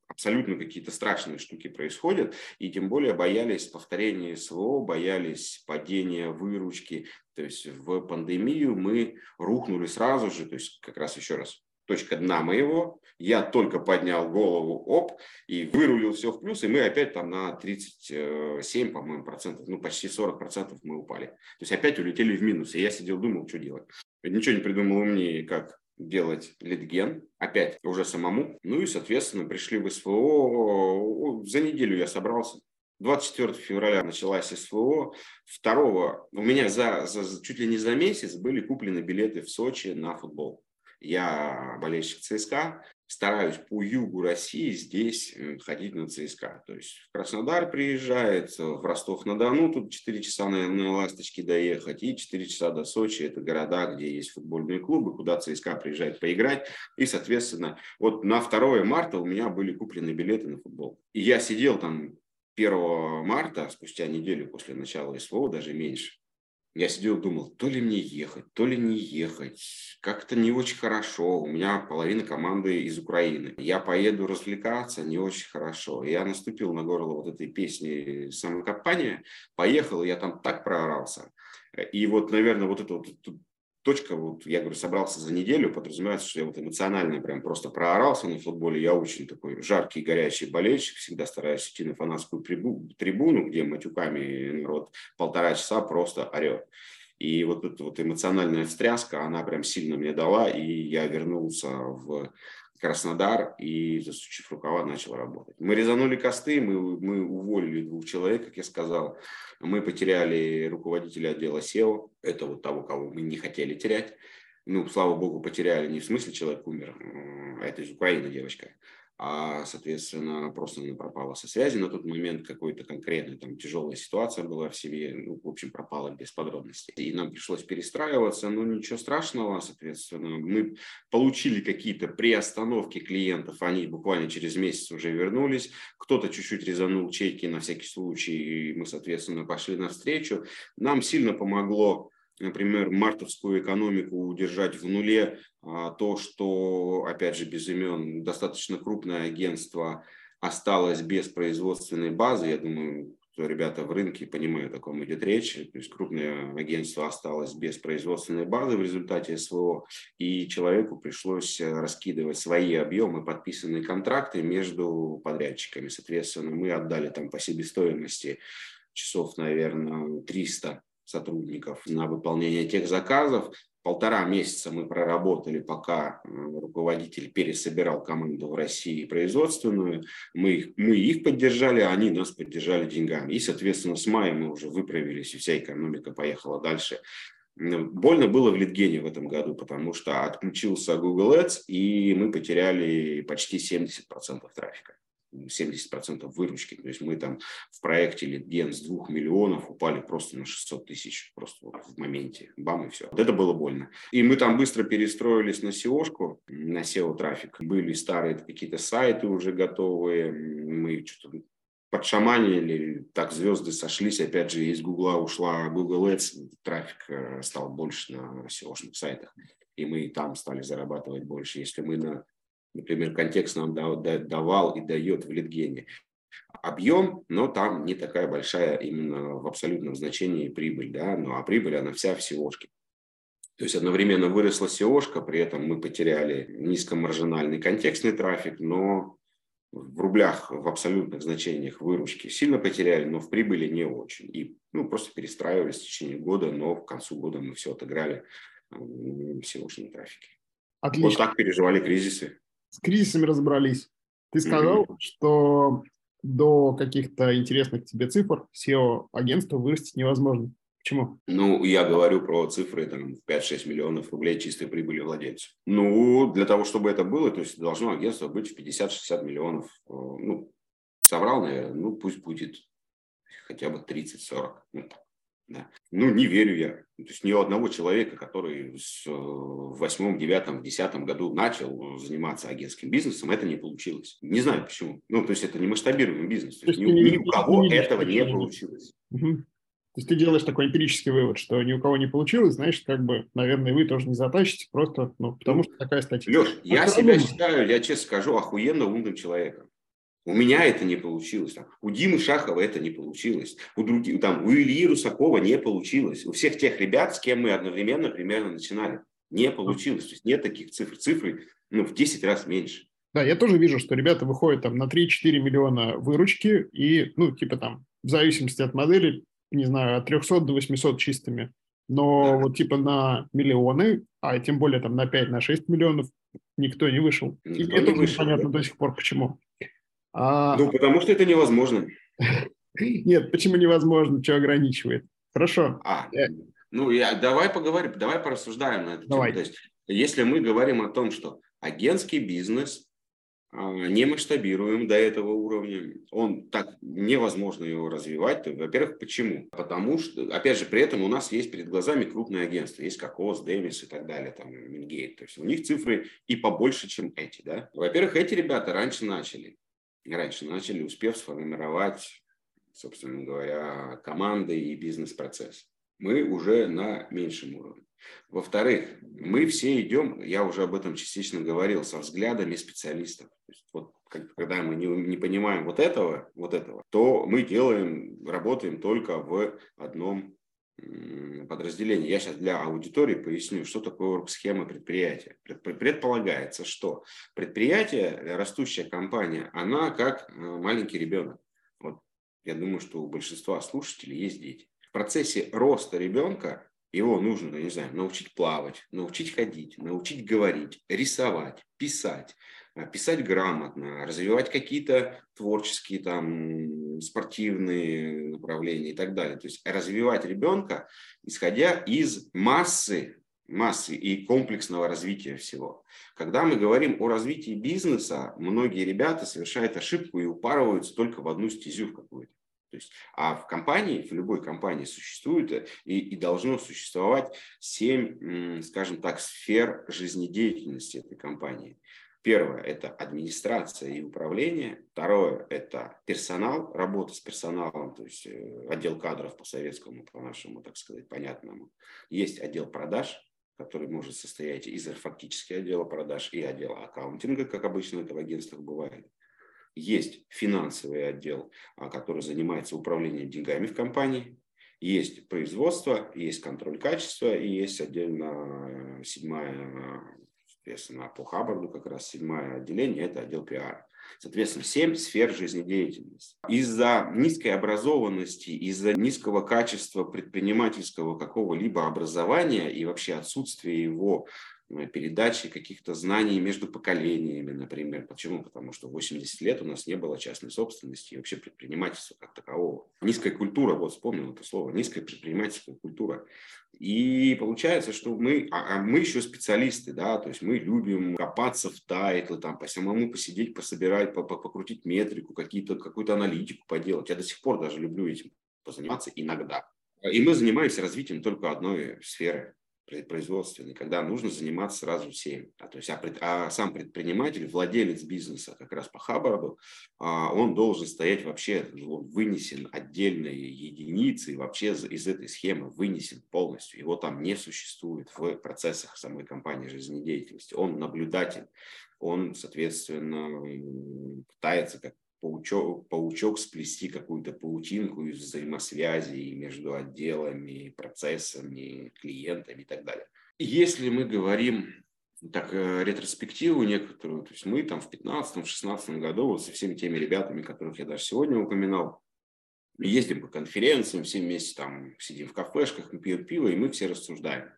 абсолютно какие-то страшные штуки происходят, и тем более боялись повторения СВО, боялись падения выручки. То есть в пандемию мы рухнули сразу же, то есть как раз еще раз точка дна моего, я только поднял голову, оп, и вырулил все в плюс, и мы опять там на 37, по-моему, процентов, ну почти 40 процентов мы упали. То есть опять улетели в минус, и я сидел, думал, что делать. Ничего не придумал умнее, как делать литген, опять уже самому. Ну и, соответственно, пришли в СВО. За неделю я собрался. 24 февраля началась СВО. 2 у меня за, за, чуть ли не за месяц были куплены билеты в Сочи на футбол. Я болельщик ЦСКА, стараюсь по югу России здесь э, ходить на ЦСКА. То есть в Краснодар приезжает, в Ростов-на-Дону, тут 4 часа на, на «Ласточке» доехать, и 4 часа до Сочи. Это города, где есть футбольные клубы, куда ЦСКА приезжает поиграть. И, соответственно, вот на 2 марта у меня были куплены билеты на футбол. И я сидел там 1 марта, спустя неделю после начала СВО, даже меньше, Я сидел думал, то ли мне ехать, то ли не ехать. Как-то не очень хорошо. У меня половина команды из Украины. Я поеду развлекаться, не очень хорошо. Я наступил на горло вот этой песни «Самокопание». Поехал, и я там так проорался. И вот, наверное, вот это вот точка, вот я говорю, собрался за неделю, подразумевается, что я вот эмоционально прям просто проорался на футболе. Я очень такой жаркий, горячий болельщик, всегда стараюсь идти на фанатскую трибуну, где матюками народ полтора часа просто орет. И вот эта вот эмоциональная встряска, она прям сильно мне дала, и я вернулся в Краснодар и, засучив рукава, начал работать. Мы резанули косты, мы, мы уволили двух человек, как я сказал. Мы потеряли руководителя отдела SEO, это вот того, кого мы не хотели терять. Ну, слава богу, потеряли не в смысле человек умер, а это из Украины девочка, а, соответственно, просто она пропала со связи на тот момент, какой-то конкретной там тяжелая ситуация была в себе, ну, в общем, пропала без подробностей. И нам пришлось перестраиваться, но ничего страшного, соответственно, мы получили какие-то приостановки клиентов, они буквально через месяц уже вернулись, кто-то чуть-чуть резанул чеки на всякий случай, и мы, соответственно, пошли навстречу. Нам сильно помогло например, мартовскую экономику удержать в нуле, а то, что, опять же, без имен, достаточно крупное агентство осталось без производственной базы, я думаю, что ребята в рынке понимают, о ком идет речь. То есть крупное агентство осталось без производственной базы в результате СВО, и человеку пришлось раскидывать свои объемы, подписанные контракты между подрядчиками. Соответственно, мы отдали там по себестоимости часов, наверное, 300 сотрудников на выполнение тех заказов. Полтора месяца мы проработали, пока э, руководитель пересобирал команду в России производственную. Мы их, мы их поддержали, а они нас поддержали деньгами. И, соответственно, с мая мы уже выправились, и вся экономика поехала дальше. Больно было в Литгене в этом году, потому что отключился Google Ads, и мы потеряли почти 70% трафика. 70% выручки. То есть мы там в проекте Литген с 2 миллионов упали просто на 600 тысяч, просто вот в моменте, бам, и все. Вот это было больно. И мы там быстро перестроились на SEO-шку, на SEO-трафик. Были старые какие-то сайты уже готовые, мы что-то подшаманили, так звезды сошлись, опять же, из Гугла ушла Google Ads, трафик э, стал больше на SEO-шных сайтах, и мы там стали зарабатывать больше. Если мы на например, контекст нам давал и дает в литгене. Объем, но там не такая большая именно в абсолютном значении прибыль, да, ну а прибыль она вся в SEO-шке. То есть одновременно выросла SEO-шка, при этом мы потеряли низкомаржинальный контекстный трафик, но в рублях, в абсолютных значениях выручки сильно потеряли, но в прибыли не очень. И ну, просто перестраивались в течение года, но к концу года мы все отыграли в SEO-шном трафике. Отлично. Вот так переживали кризисы с кризисами разобрались. Ты сказал, mm-hmm. что до каких-то интересных тебе цифр SEO-агентства вырастить невозможно. Почему? Ну, я говорю про цифры там, 5-6 миллионов рублей чистой прибыли владельцу. Ну, для того, чтобы это было, то есть должно агентство быть в 50-60 миллионов. Э, ну, соврал, наверное, ну, пусть будет хотя бы 30-40. Ну, да. Ну, не верю я. То есть ни у одного человека, который э, в восьмом, девятом, десятом году начал заниматься агентским бизнесом, это не получилось. Не знаю почему. Ну, то есть это не масштабируемый бизнес. То, то есть ни, ни у кого не этого не получилось. Угу. То есть ты делаешь такой эмпирический вывод, что ни у кого не получилось, значит, как бы, наверное, вы тоже не затащите, просто, ну, потому что такая статья. Леш, а я себя думаешь? считаю, я честно скажу, охуенно умным человеком. У меня это не получилось. Там, у Димы Шахова это не получилось. У, других, там, у Ильи Русакова не получилось. У всех тех ребят, с кем мы одновременно примерно начинали, не получилось. То есть нет таких цифр. Цифры ну, в 10 раз меньше. Да, я тоже вижу, что ребята выходят там на 3-4 миллиона выручки и, ну, типа там, в зависимости от модели, не знаю, от 300 до 800 чистыми. Но да. вот типа на миллионы, а тем более там на 5-6 на миллионов никто не вышел. Никто и не это вышел, непонятно да. до сих пор почему. А... Ну, потому что это невозможно. [LAUGHS] Нет, почему невозможно? Что ограничивает? Хорошо. А, ну, я, давай поговорим, давай порассуждаем на это. Давай. То есть, если мы говорим о том, что агентский бизнес а, не масштабируем до этого уровня, он так невозможно его развивать. Во-первых, почему? Потому что, опять же, при этом у нас есть перед глазами крупные агентства, есть Кокос, Дэвис и так далее, там, Мингейт. То есть у них цифры и побольше, чем эти, да. Во-первых, эти ребята раньше начали раньше начали, успев сформировать, собственно говоря, команды и бизнес-процесс. мы уже на меньшем уровне. Во-вторых, мы все идем, я уже об этом частично говорил, со взглядами специалистов. То есть вот когда мы не, не понимаем вот этого, вот этого, то мы делаем, работаем только в одном подразделении. Я сейчас для аудитории поясню, что такое схема предприятия. Предполагается, что предприятие, растущая компания, она как э, маленький ребенок. Вот я думаю, что у большинства слушателей есть дети. В процессе роста ребенка его нужно, не знаю, научить плавать, научить ходить, научить говорить, рисовать, писать, э, писать грамотно, развивать какие-то творческие там спортивные направления и так далее. То есть развивать ребенка, исходя из массы массы и комплексного развития всего. Когда мы говорим о развитии бизнеса, многие ребята совершают ошибку и упарываются только в одну стезю в какую-то. То есть, а в компании, в любой компании существует э, и, и должно существовать семь, скажем так, сфер жизнедеятельности этой компании. Первое – это администрация и управление. Второе – это персонал, работа с персоналом, то есть э, отдел кадров по советскому, по нашему, так сказать, понятному. Есть отдел продаж, который может состоять из фактически отдела продаж и отдела аккаунтинга, как обычно это в агентствах бывает. Есть финансовый отдел, а, который занимается управлением деньгами в компании. Есть производство, есть контроль качества и есть отдельно э, седьмая, соответственно, по Хаббарду как раз седьмое отделение, это отдел пиара. Соответственно, семь сфер жизнедеятельности. Из-за низкой образованности, из-за низкого качества предпринимательского какого-либо образования и вообще отсутствия его передачи каких-то знаний между поколениями, например. Почему? Потому что 80 лет у нас не было частной собственности и вообще предпринимательства как такового. Низкая культура, вот вспомнил это слово, низкая предпринимательская культура. И получается, что мы, а, а мы еще специалисты, да, то есть мы любим копаться в тайтлы, там, по самому посидеть, пособирать, покрутить метрику, какие-то, какую-то аналитику поделать. Я до сих пор даже люблю этим позаниматься иногда. И мы занимаемся развитием только одной сферы производственный, когда нужно заниматься сразу всем. А, то есть, а, а сам предприниматель, владелец бизнеса, как раз по Хаббарду, а, он должен стоять вообще, он вынесен отдельной единицей, вообще из этой схемы вынесен полностью. Его там не существует в процессах самой компании жизнедеятельности. Он наблюдатель, он, соответственно, пытается как паучок, паучок сплести какую-то паутинку из взаимосвязи между отделами, процессами, клиентами и так далее. Если мы говорим так, э, ретроспективу некоторую, то есть мы там в 15-16 году вот со всеми теми ребятами, которых я даже сегодня упоминал, ездим по конференциям, все вместе там сидим в кафешках, пьем пиво, и мы все рассуждаем.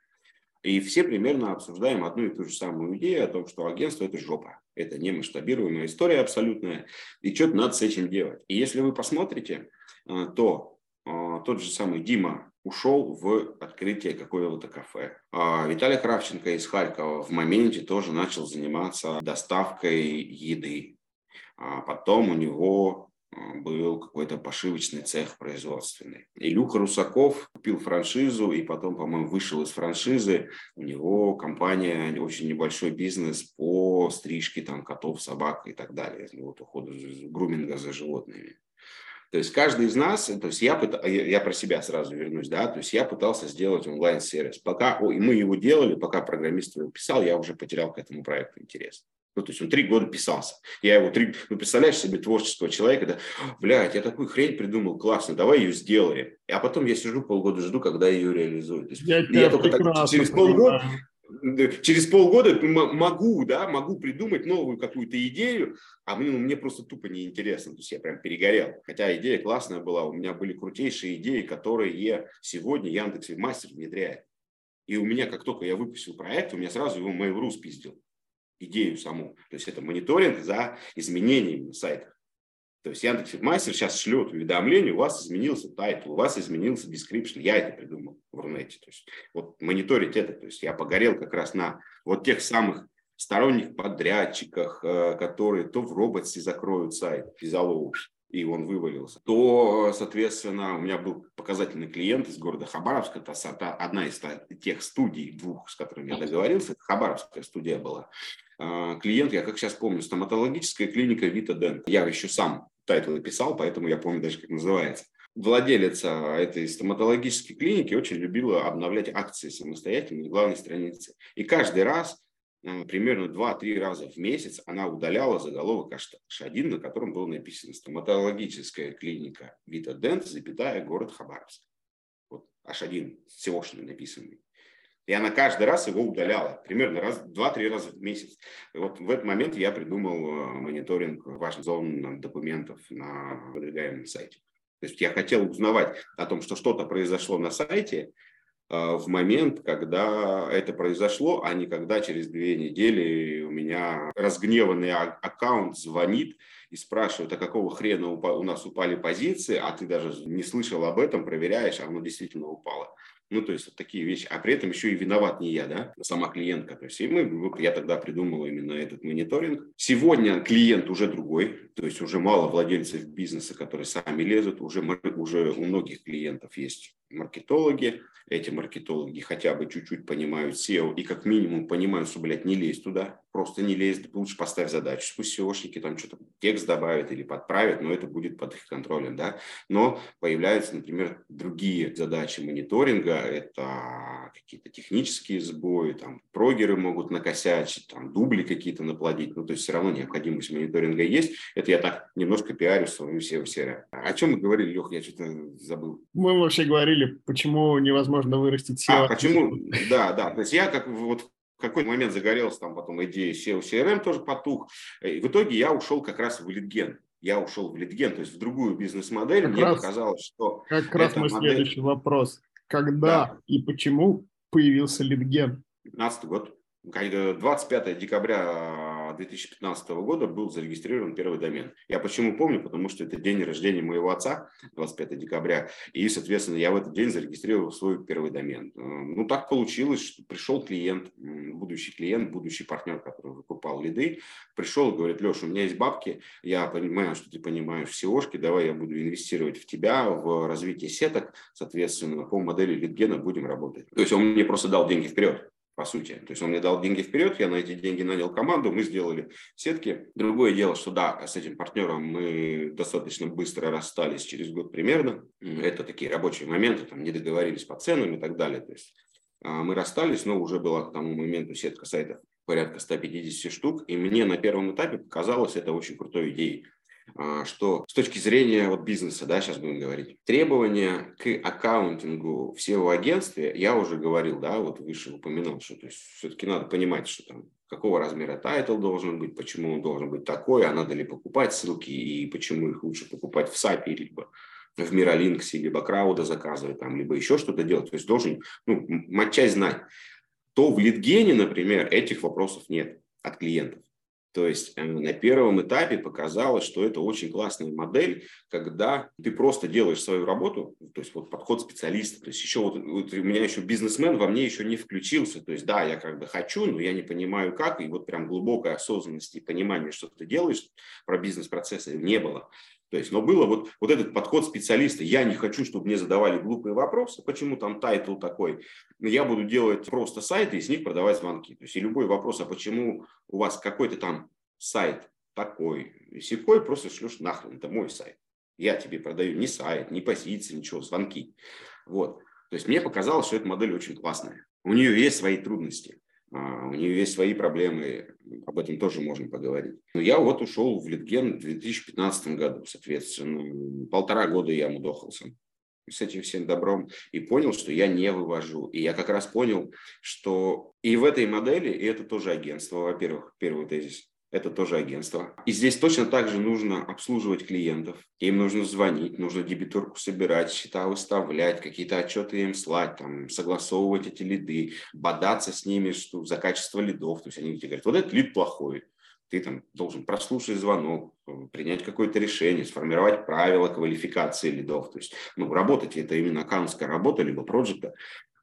И все примерно обсуждаем одну и ту же самую идею о том, что агентство – это жопа. Это не масштабируемая история абсолютная, и что-то надо с этим делать. И если вы посмотрите, э, то э, тот же самый Дима ушел в открытие какого-то кафе. А Виталий Кравченко из Харькова в моменте тоже начал заниматься доставкой еды. А потом у него был какой-то пошивочный цех производственный. Илюха Русаков купил франшизу и потом, по-моему, вышел из франшизы. У него компания, очень небольшой бизнес по стрижке там, котов, собак и так далее. Вот уходу груминга за животными. То есть каждый из нас, то есть я, я про себя сразу вернусь, да, то есть я пытался сделать онлайн-сервис. Пока мы его делали, пока программист его писал, я уже потерял к этому проекту интерес. Ну, то есть он три года писался. Я его три... Ну, представляешь себе творческого человека, да, блядь, я такую хрень придумал, классно, давай ее сделаем. А потом я сижу полгода, жду, когда ее реализуют. То есть, я, я только так, через полгода, через полгода могу, да, могу придумать новую какую-то идею, а мне, ну, мне просто тупо неинтересно. То есть я прям перегорел. Хотя идея классная была, у меня были крутейшие идеи, которые сегодня Яндекс Мастер внедряет. И у меня, как только я выпустил проект, у меня сразу его Mail.ru спиздил идею саму. То есть это мониторинг за изменениями на сайтах. То есть Яндекс Мастер сейчас шлет уведомление, у вас изменился title, у вас изменился description. Я это придумал в Рунете. То есть вот мониторить это. То есть я погорел как раз на вот тех самых сторонних подрядчиках, э, которые то в роботе закроют сайт, физиологу, и он вывалился, то, соответственно, у меня был показательный клиент из города Хабаровска, это одна из тех студий двух, с которыми я договорился, это Хабаровская студия была. А, клиент, я как сейчас помню, стоматологическая клиника Вита Дент. Я еще сам тайтлы писал, поэтому я помню даже, как называется. владелица этой стоматологической клиники очень любила обновлять акции самостоятельно на главной странице. И каждый раз Э, примерно 2-3 раза в месяц она удаляла заголовок H1, на котором было написано «Стоматологическая клиника Вита Дент, запятая, город Хабаровск». Вот H1 SEOшный написанный. И она каждый раз его удаляла, примерно раз, 2-3 раза в месяц. И вот в этот момент я придумал э, мониторинг важных зон документов на выдвигаемом сайте. То есть я хотел узнавать о том, что что-то произошло на сайте, а, в момент, когда это произошло, а не когда через две недели у меня разгневанный а, аккаунт звонит и спрашивает, а какого хрена у нас упали позиции, а ты даже не слышал об этом, проверяешь, а оно действительно упало. Ну, то есть вот такие вещи. А при этом еще и виноват не я, да, а сама клиентка. То есть и мы, я тогда придумал именно этот мониторинг. Сегодня клиент уже другой, то есть уже мало владельцев бизнеса, которые сами лезут, уже, уже у многих клиентов есть маркетологи, эти маркетологи хотя бы чуть-чуть понимают SEO и как минимум понимают, что, блядь, не лезь туда, просто не лезь, лучше поставь задачу. Пусть SEOшники там что-то текст добавят или подправят, но это будет под их контролем, да. Но появляются, например, другие задачи мониторинга, это какие-то технические сбои, там, прогеры могут накосячить, там, дубли какие-то наплодить, ну, то есть все равно необходимость мониторинга есть. Это я так немножко пиарю свою SEO-серию. О чем мы говорили, Лех, я что-то забыл. Мы вообще говорили, почему невозможно вырастить SEO. А, почему? Да, да. То есть я как вот в какой-то момент загорелся там потом идея SEO, CRM тоже потух. И в итоге я ушел как раз в литген. Я ушел в литген, то есть в другую бизнес-модель. Мне раз, показалось, что... Как раз мой модель... следующий вопрос. Когда да. и почему появился литген? 15 год. 25 декабря 2015 года был зарегистрирован первый домен. Я почему помню? Потому что это день рождения моего отца, 25 декабря, и, соответственно, я в этот день зарегистрировал свой первый домен. Э, ну, так получилось, что пришел клиент, будущий клиент, будущий партнер, который выкупал лиды, пришел и говорит, Леша, у меня есть бабки, я понимаю, что ты понимаешь в SEOшке, давай я буду инвестировать в тебя, в развитие сеток, соответственно, по модели лидгена будем работать. То есть он мне просто дал деньги вперед по сути. То есть он мне дал деньги вперед, я на эти деньги нанял команду, мы сделали сетки. Другое дело, что да, с этим партнером мы достаточно быстро расстались через год примерно. Это такие рабочие моменты, там не договорились по ценам и так далее. То есть а, мы расстались, но уже была к тому моменту сетка сайтов порядка 150 штук, и мне на первом этапе показалось это очень крутой идеей. А, что с точки зрения вот бизнеса, да, сейчас будем говорить, требования к аккаунтингу в SEO-агентстве, я уже говорил, да, вот выше упоминал, что то есть все-таки надо понимать, что там какого размера title должен быть, почему он должен быть такой, а надо ли покупать ссылки и почему их лучше покупать в Sape либо в Миролинксе, либо Крауда заказывать, там, либо еще что-то делать. То есть должен ну, матчасть знать. То в Литгене, например, этих вопросов нет от клиентов. То есть э, на первом этапе показалось, что это очень классная модель, когда ты просто делаешь свою работу, то есть вот подход специалиста. То есть еще вот, вот у меня еще бизнесмен во мне еще не включился. То есть да, я как бы хочу, но я не понимаю как, и вот прям глубокой осознанности и понимания, что ты делаешь про бизнес-процессы не было. То есть, но было вот, вот этот подход специалиста. Я не хочу, чтобы мне задавали глупые вопросы, почему там title такой. Я буду делать просто сайты и с них продавать звонки. То есть, и любой вопрос, а почему у вас какой-то там сайт такой сякой, просто шлешь нахрен, это мой сайт. Я тебе продаю не сайт, не позиции, ничего, звонки. Вот. То есть мне показалось, что эта модель очень классная. У нее есть свои трудности. А, у нее есть свои проблемы, об этом тоже можем поговорить. Но я вот ушел в Литген в 2015 году, соответственно, полтора года я мудохался с этим всем добром и понял, что я не вывожу. И я как раз понял, что и в этой модели, и это тоже агентство, во-первых, первый тезис, это тоже агентство. И здесь точно так же нужно обслуживать клиентов. Им нужно звонить, нужно дебиторку собирать, счета выставлять, какие-то отчеты им слать, там, согласовывать эти лиды, бодаться с ними что, за качество лидов. То есть они тебе говорят, вот этот лид плохой, ты там должен прослушать звонок, принять какое-то решение, сформировать правила квалификации лидов. То есть, ну, работать это именно аккаунтская работа, либо проекта.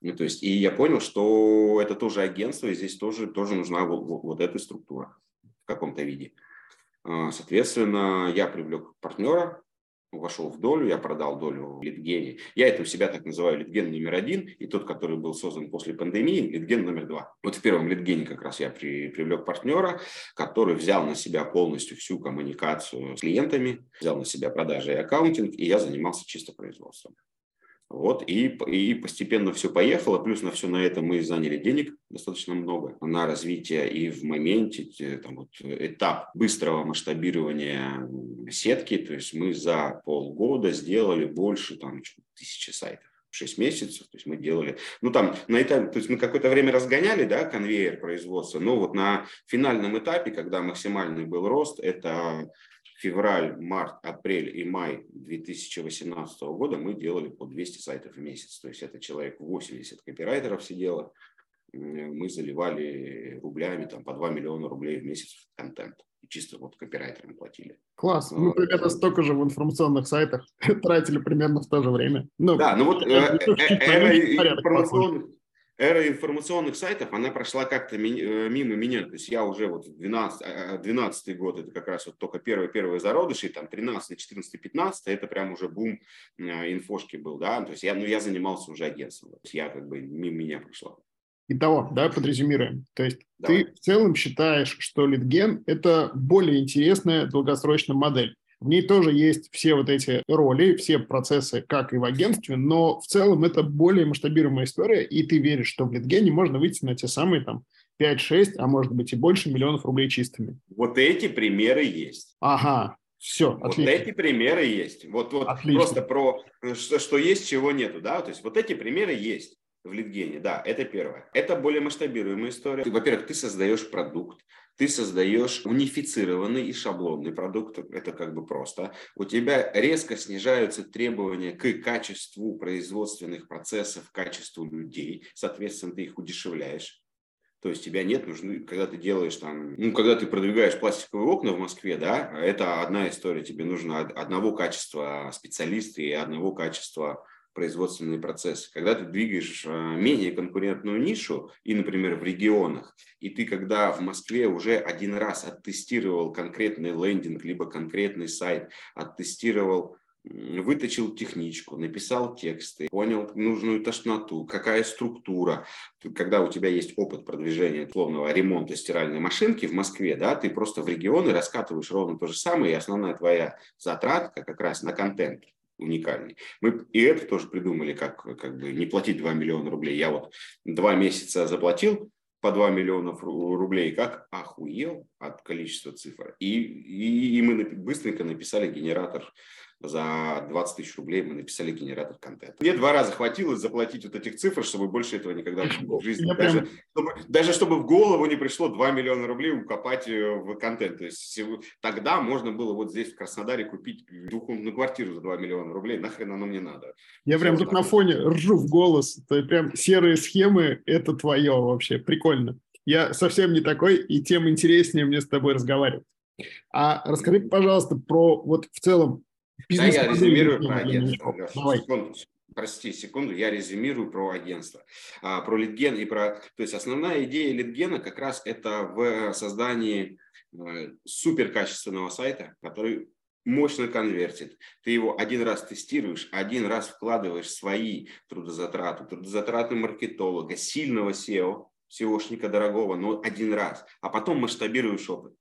Ну, то есть, и я понял, что это тоже агентство, и здесь тоже, тоже нужна вот, вот, вот эта структура каком-то виде. А, соответственно, я привлек партнера, вошел в долю, я продал долю в Литгене. Я это у себя так называю Литген номер один, и тот, который был создан после пандемии, Литген номер два. Вот в первом Литгене как раз я при, привлек партнера, который взял на себя полностью всю коммуникацию с клиентами, взял на себя продажи и аккаунтинг, и я занимался чисто производством. Вот, и, и постепенно все поехало, плюс на все на это мы заняли денег достаточно много на развитие и в моменте, там вот, этап быстрого масштабирования сетки, то есть мы за полгода сделали больше там, тысячи сайтов. 6 месяцев, то есть мы делали, ну там на этапе, то есть мы какое-то время разгоняли, да, конвейер производства, но вот на финальном этапе, когда максимальный был рост, это февраль, март, апрель и май 2018 года мы делали по 200 сайтов в месяц. То есть это человек 80 копирайтеров сидело. Мы заливали рублями там, по 2 миллиона рублей в месяц в контент. И чисто вот копирайтерам платили. Класс. Ну, примерно столько же в информационных сайтах [LAUGHS] тратили примерно в то же время. Ну, да, ну вот э, э, информационных эра информационных сайтов, она прошла как-то э, мимо меня. То есть я уже вот 12, 12 год, это как раз вот только первые-первые зародыши, там 13, 14, 15, это прям уже бум э, инфошки был, да. То есть я, ну, я занимался уже агентством. То есть я как бы мимо меня прошла. Итого, давай подрезюмируем. То есть давай. ты в целом считаешь, что литген – это более интересная долгосрочная модель. В ней тоже есть все вот эти роли, все процессы, как и в агентстве, но в целом это более масштабируемая история, и ты веришь, что в Литгене можно выйти на те самые там 5-6, а может быть и больше миллионов рублей чистыми. Вот эти примеры есть. Ага, все, вот отлично. эти примеры есть. Вот, вот просто про что, что есть, чего нету, да. То есть вот эти примеры есть в Литгене, да, это первое. Это более масштабируемая история. Во-первых, ты создаешь продукт, ты создаешь унифицированный и шаблонный продукт, это как бы просто. У тебя резко снижаются требования к качеству производственных процессов, качеству людей, соответственно, ты их удешевляешь. То есть тебя нет нужны, когда ты делаешь там, ну, когда ты продвигаешь пластиковые окна в Москве, да, это одна история, тебе нужно одного качества специалиста и одного качества производственные процессы. Когда ты двигаешь э, менее конкурентную нишу, и, например, в регионах, и ты когда в Москве уже один раз оттестировал конкретный лендинг, либо конкретный сайт, оттестировал выточил техничку, написал тексты, понял нужную тошноту, какая структура. Когда у тебя есть опыт продвижения условного ремонта стиральной машинки в Москве, да, ты просто в регионы раскатываешь ровно то же самое, и основная твоя затратка как раз на контент уникальный. Мы и это тоже придумали, как, как бы не платить 2 миллиона рублей. Я вот два месяца заплатил по 2 миллиона рублей, как охуел от количества цифр. И, и, и мы быстренько написали генератор за 20 тысяч рублей мы написали генератор контента. Мне два раза хватило заплатить вот этих цифр, чтобы больше этого никогда в жизни, даже, чтобы, даже чтобы в голову не пришло 2 миллиона рублей укопать э, в контент. То есть тогда можно было вот здесь в Краснодаре купить двухкомнатную квартиру за 2 миллиона рублей, нахрен оно мне надо. Я прям тут на фоне ржу в голос, это прям серые схемы, это твое вообще, прикольно. Я совсем не такой, и тем интереснее мне с тобой разговаривать. А расскажи, пожалуйста, про вот в целом да, я резюмирую про агентство. Давай. Секунду, прости секунду, я резюмирую про агентство, а, про литген и про... То есть основная идея литгена как раз это в создании э, суперкачественного сайта, который мощно конвертит. Ты его один раз тестируешь, один раз вкладываешь свои трудозатраты, трудозатраты маркетолога, сильного SEO, SEOшника дорогого, но один раз, а потом масштабируешь опыт.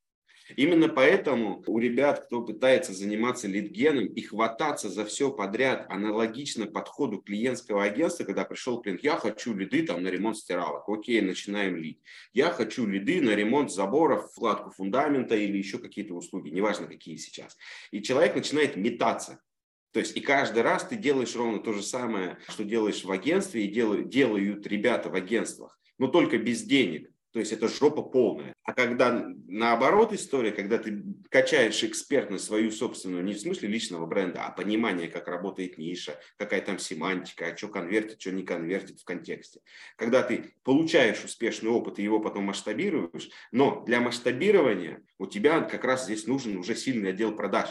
Именно поэтому у ребят, кто пытается заниматься лидгеном и хвататься за все подряд, аналогично подходу клиентского агентства, когда пришел клиент, я хочу лиды там на ремонт стиралок, окей, начинаем лид. Я хочу лиды на ремонт заборов, вкладку фундамента или еще какие-то услуги, неважно какие сейчас. И человек начинает метаться. То есть и каждый раз ты делаешь ровно то же самое, что делаешь в агентстве и делают, делают ребята в агентствах, но только без денег. То есть это жопа полная. А когда наоборот история, когда ты качаешь экспертность свою собственную, не в смысле личного бренда, а понимание, как работает ниша, какая там семантика, а что конвертит, что не конвертит в контексте. Когда ты получаешь успешный опыт и его потом масштабируешь, но для масштабирования у тебя как раз здесь нужен уже сильный отдел продаж.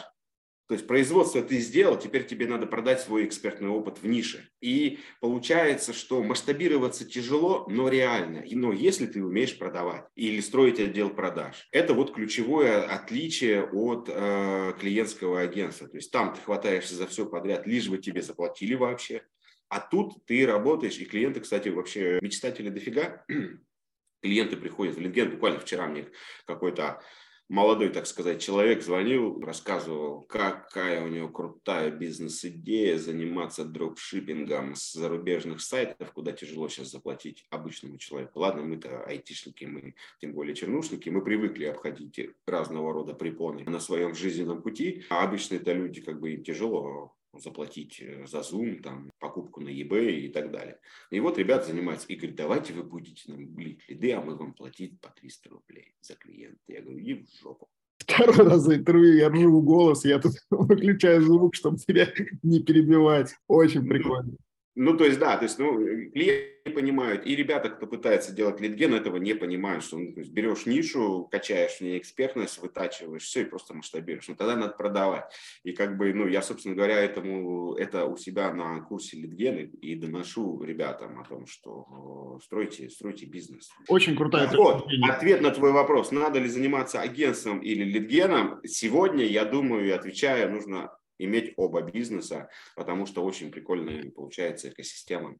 То есть производство ты сделал, теперь тебе надо продать свой экспертный опыт в нише. И получается, что масштабироваться тяжело, но реально. Но если ты умеешь продавать или строить отдел продаж, это вот ключевое отличие от э, клиентского агентства. То есть там ты хватаешься за все подряд, лишь бы тебе заплатили вообще. А тут ты работаешь, и клиенты, кстати, вообще мечтатели дофига. [CLEARS THROAT] Клиенты приходят в Литген, буквально вчера мне какой-то молодой, так сказать, человек звонил, рассказывал, какая у него крутая бизнес-идея заниматься дропшиппингом с зарубежных сайтов, куда тяжело сейчас заплатить обычному человеку. Ладно, мы-то айтишники, мы тем более чернушники, мы привыкли обходить разного рода препоны на своем жизненном пути, а обычные-то люди, как бы им тяжело заплатить э, за Zoom, там, покупку на eBay и так далее. И вот ребята занимаются и говорят, давайте вы будете нам блить лиды, а мы вам платить по 300 рублей за клиента. Я говорю, и в жопу. Второй раз за интервью я ржу голос, я тут [LAUGHS] выключаю звук, чтобы тебя [LAUGHS] не перебивать. Очень прикольно. Ну, то есть, да, то есть, ну, клиент не понимают, и ребята, кто пытается делать литген, этого не понимают, что ну, есть, берешь нишу, качаешь в ней экспертность, вытачиваешь, все, и просто масштабируешь. Но тогда надо продавать. И как бы, ну, я, собственно говоря, этому, это у себя на курсе литген и, и доношу ребятам о том, что стройте, стройте бизнес. Очень крутая. Вот, ответ на твой вопрос, надо ли заниматься агентством или литгеном, сегодня, я думаю, и отвечаю, нужно иметь оба бизнеса, потому что очень прикольная получается экосистема.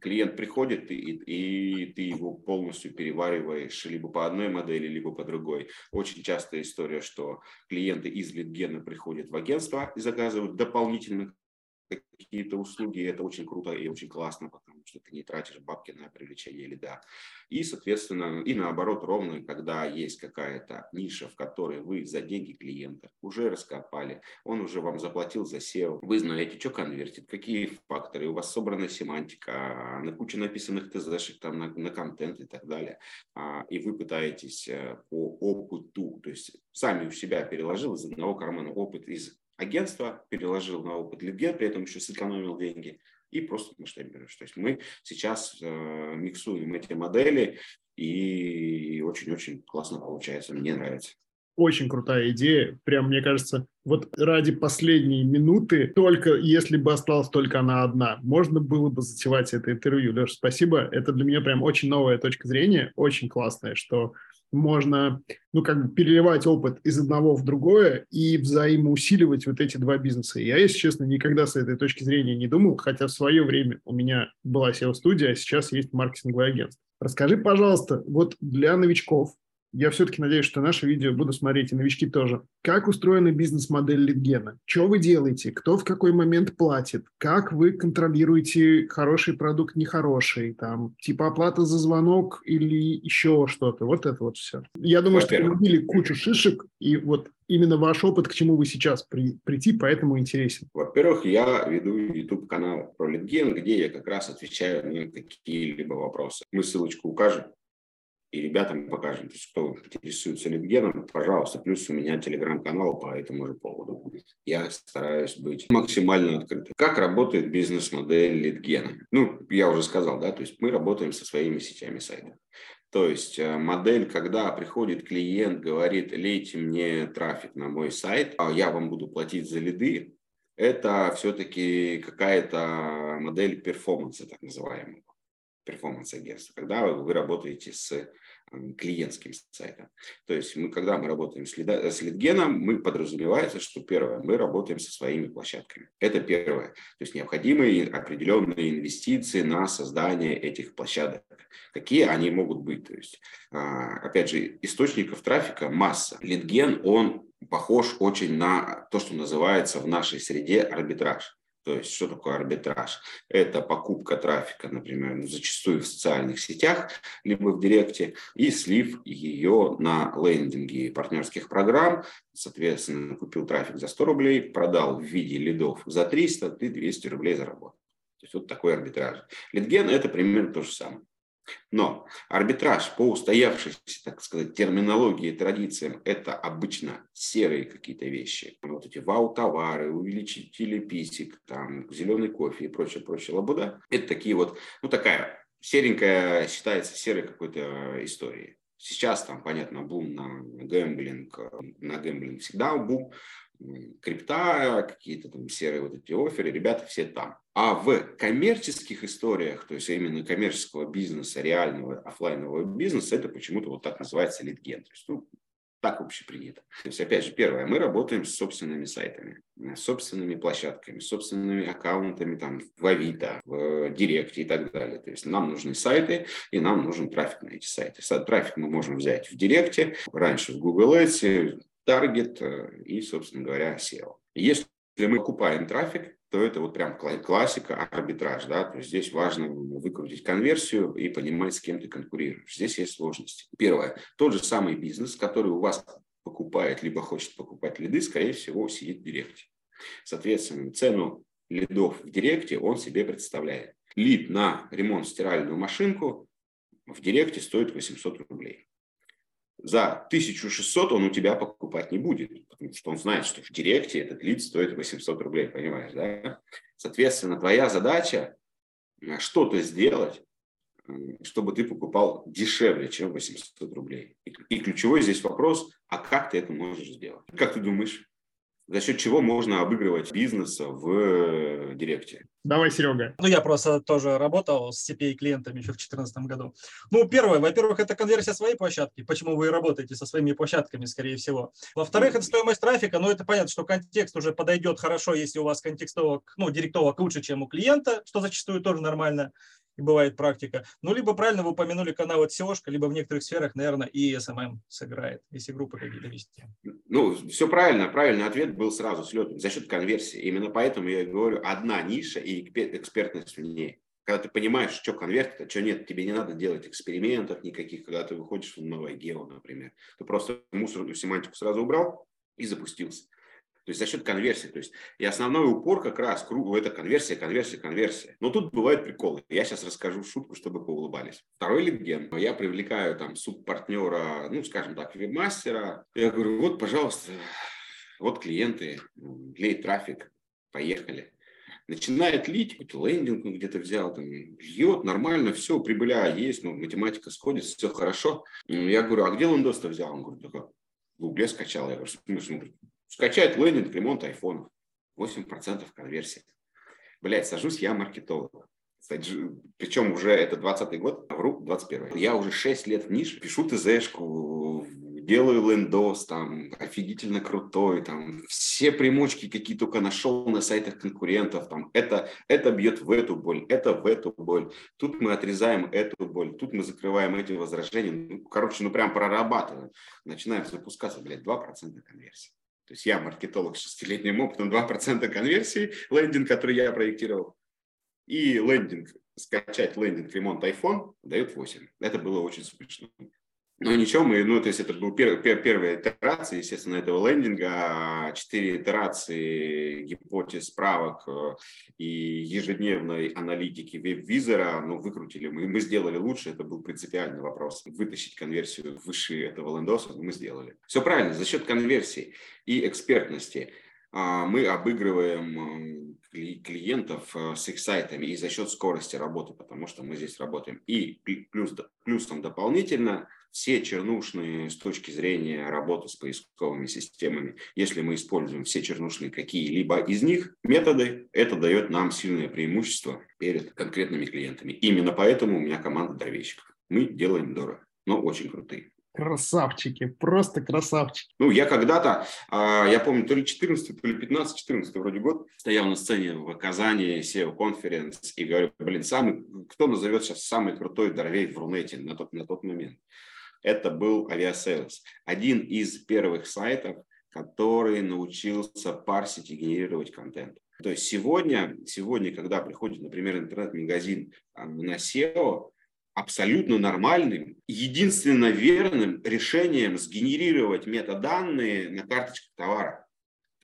Клиент приходит, и, и ты его полностью перевариваешь либо по одной модели, либо по другой. Очень частая история, что клиенты из литгена приходят в агентство и заказывают дополнительных какие-то услуги, это очень круто и очень классно, потому что ты не тратишь бабки на привлечение лида. И, соответственно, и наоборот, ровно, когда есть какая-то ниша, в которой вы за деньги клиента уже раскопали, он уже вам заплатил за SEO, вы знаете, что конвертит, какие факторы, у вас собрана семантика, на куче написанных ТЗшек, там, на, на контент и так далее, а, и вы пытаетесь э, по опыту, то есть сами у себя переложил из одного кармана опыт из агентство, переложил на опыт Литген, при этом еще сэкономил деньги и просто масштабируешь. То есть мы сейчас э, миксуем эти модели, и очень-очень классно получается, мне нравится. Очень крутая идея. Прям, мне кажется, вот ради последней минуты, только если бы осталась только она одна, можно было бы затевать это интервью. Леша, спасибо. Это для меня прям очень новая точка зрения, очень классная, что можно, ну, как бы переливать опыт из одного в другое и взаимоусиливать вот эти два бизнеса. Я, если честно, никогда с этой точки зрения не думал, хотя в свое время у меня была SEO-студия, а сейчас есть маркетинговое агентство. Расскажи, пожалуйста, вот для новичков, я все-таки надеюсь, что наше видео буду смотреть, и новички тоже. Как устроена бизнес-модель Литгена? Что вы делаете? Кто в какой момент платит? Как вы контролируете хороший продукт, нехороший? Там, типа оплата за звонок или еще что-то? Вот это вот все. Я думаю, что вы кучу шишек, и вот именно ваш опыт, к чему вы сейчас при, прийти, поэтому интересен. Во-первых, я веду YouTube-канал про Литген, где я как раз отвечаю на какие-либо вопросы. Мы ссылочку укажем и ребятам покажем. То есть, кто интересуется литгеном, пожалуйста. Плюс у меня телеграм-канал по этому же поводу. Я стараюсь быть максимально открытым. Как работает бизнес-модель литгена? Ну, я уже сказал, да, то есть мы работаем со своими сетями сайтов. То есть э, модель, когда приходит клиент, говорит, лейте мне трафик на мой сайт, а я вам буду платить за лиды, это все-таки какая-то модель перформанса, так называемого перформанс-агентства, когда вы работаете с клиентским сайтом. То есть мы, когда мы работаем с, лида, с лидгеном, мы подразумевается, что первое, мы работаем со своими площадками. Это первое. То есть необходимые определенные инвестиции на создание этих площадок. Какие они могут быть? То есть, а, опять же, источников трафика масса. Лидген, он похож очень на то, что называется в нашей среде арбитраж. То есть, что такое арбитраж? Это покупка трафика, например, ну, зачастую в социальных сетях, либо в директе, и слив ее на лендинге партнерских программ. Соответственно, купил трафик за 100 рублей, продал в виде лидов за 300, ты 200 рублей заработал. То есть, вот такой арбитраж. Литген – это примерно то же самое. Но арбитраж по устоявшейся, так сказать, терминологии и традициям – это обычно серые какие-то вещи. Вот эти вау-товары, увеличители писек, там, зеленый кофе и прочее, прочее лабуда. Это такие вот, ну такая серенькая, считается серой какой-то историей. Сейчас там, понятно, бум на гэмблинг, на гэмблинг всегда бум, крипта, какие-то там серые вот эти оферы, ребята все там. А в коммерческих историях, то есть именно коммерческого бизнеса, реального офлайнового бизнеса, это почему-то вот так называется литген. То есть, ну, так общепринято. То есть, опять же, первое, мы работаем с собственными сайтами, с собственными площадками, с собственными аккаунтами там, в Авито, в Директе и так далее. То есть нам нужны сайты, и нам нужен трафик на эти сайты. Трафик мы можем взять в Директе, раньше в Google Ads, Target э, и, собственно говоря, SEO. Если мы покупаем трафик, то это вот прям классика, арбитраж, да, то есть здесь важно выкрутить конверсию и понимать, с кем ты конкурируешь. Здесь есть сложности. Первое, тот же самый бизнес, который у вас покупает, либо хочет покупать лиды, скорее всего, сидит в директе. Соответственно, цену лидов в директе он себе представляет. Лид на ремонт стиральную машинку в директе стоит 800 рублей за 1600 он у тебя покупать не будет, потому что он знает, что в директе этот лид стоит 800 рублей, понимаешь, да? Соответственно, твоя задача э, что-то сделать, чтобы ты покупал дешевле, чем 800 рублей. И ключевой здесь вопрос, а как ты это можешь сделать? Как ты думаешь? За счет чего можно обыгрывать бизнес в э, Директе? Давай, Серега. Ну, я просто тоже работал с CPA-клиентами еще в 2014 году. Ну, первое, во-первых, это конверсия своей площадки. Почему вы работаете со своими площадками, скорее всего. Во-вторых, это стоимость трафика. Ну, это понятно, что контекст уже подойдет хорошо, если у вас контекстовок, ну, директовок лучше, чем у клиента, что зачастую тоже нормально и бывает практика. Ну, либо правильно вы упомянули канал от SEO, либо в некоторых сферах, наверное, и SMM сыграет, если группы какие-то вести. Ну, все правильно. Правильный ответ был сразу с летом, за счет конверсии. Именно поэтому я говорю, одна ниша и экспертность в ней. Когда ты понимаешь, что конвертит, а что нет, тебе не надо делать экспериментов никаких, когда ты выходишь в новое гео, например. Ты просто мусорную семантику сразу убрал и запустился. То есть за счет конверсии. То есть и основной упор как раз кругу это конверсия, конверсия, конверсия. Но тут бывают приколы. Я сейчас расскажу шутку, чтобы поулыбались. Второй литген. Я привлекаю там субпартнера, ну, скажем так, вебмастера. Я говорю, вот, пожалуйста, вот клиенты, лей трафик, поехали. Начинает лить, какой-то лендинг он где-то взял, там, льет, нормально, все, прибыля есть, ну, математика сходится, все хорошо. Я говорю, а где лендос-то взял? Он говорит, в Гугле скачал. Я говорю, смысле? Скачать лендинг, ремонт айфонов. 8% конверсии. Блять, сажусь я маркетолог. Причем уже это 20 год, вру, 21 Я уже 6 лет в нише, пишу ТЗшку, делаю лендос, там, офигительно крутой, там, все примочки какие только нашел на сайтах конкурентов, там, это, это бьет в эту боль, это в эту боль, тут мы отрезаем эту боль, тут мы закрываем эти возражения, ну, короче, ну, прям прорабатываем, начинаем запускаться, блядь, 2% конверсии. То есть я маркетолог с шестилетним опытом, 2% конверсии, лендинг, который я проектировал, и лендинг, скачать лендинг ремонт iPhone дает 8. Это было очень смешно. Ну, ничего, мы, ну, то есть это был пер, пер, первая итерация, естественно, этого лендинга, четыре итерации гипотез, справок э, и ежедневной аналитики веб-визора, ну, выкрутили мы, мы сделали лучше, это был принципиальный вопрос, вытащить конверсию выше этого лендоса, мы сделали. Все правильно, за счет конверсии и экспертности а, мы обыгрываем клиентов э, с их сайтами и за счет скорости работы, потому что мы здесь работаем. И плюс, плюсом дополнительно – все чернушные с точки зрения работы с поисковыми системами, если мы используем все чернушные какие-либо из них методы, это дает нам сильное преимущество перед конкретными клиентами. Именно поэтому у меня команда дровещиков. Мы делаем дорого, но очень крутые. Красавчики, просто красавчики. Ну, я когда-то, а, я помню, то ли 14, то ли 15, 14 вроде год, стоял на сцене в Казани, SEO конференц и говорю, блин, самый, кто назовет сейчас самый крутой дорвей в Рунете на тот, на тот момент? Это был Aviasales. Один из первых сайтов, который научился парсить и генерировать контент. То есть сегодня, сегодня когда приходит, например, интернет-магазин на SEO, абсолютно нормальным, единственно верным решением сгенерировать метаданные на карточках товара.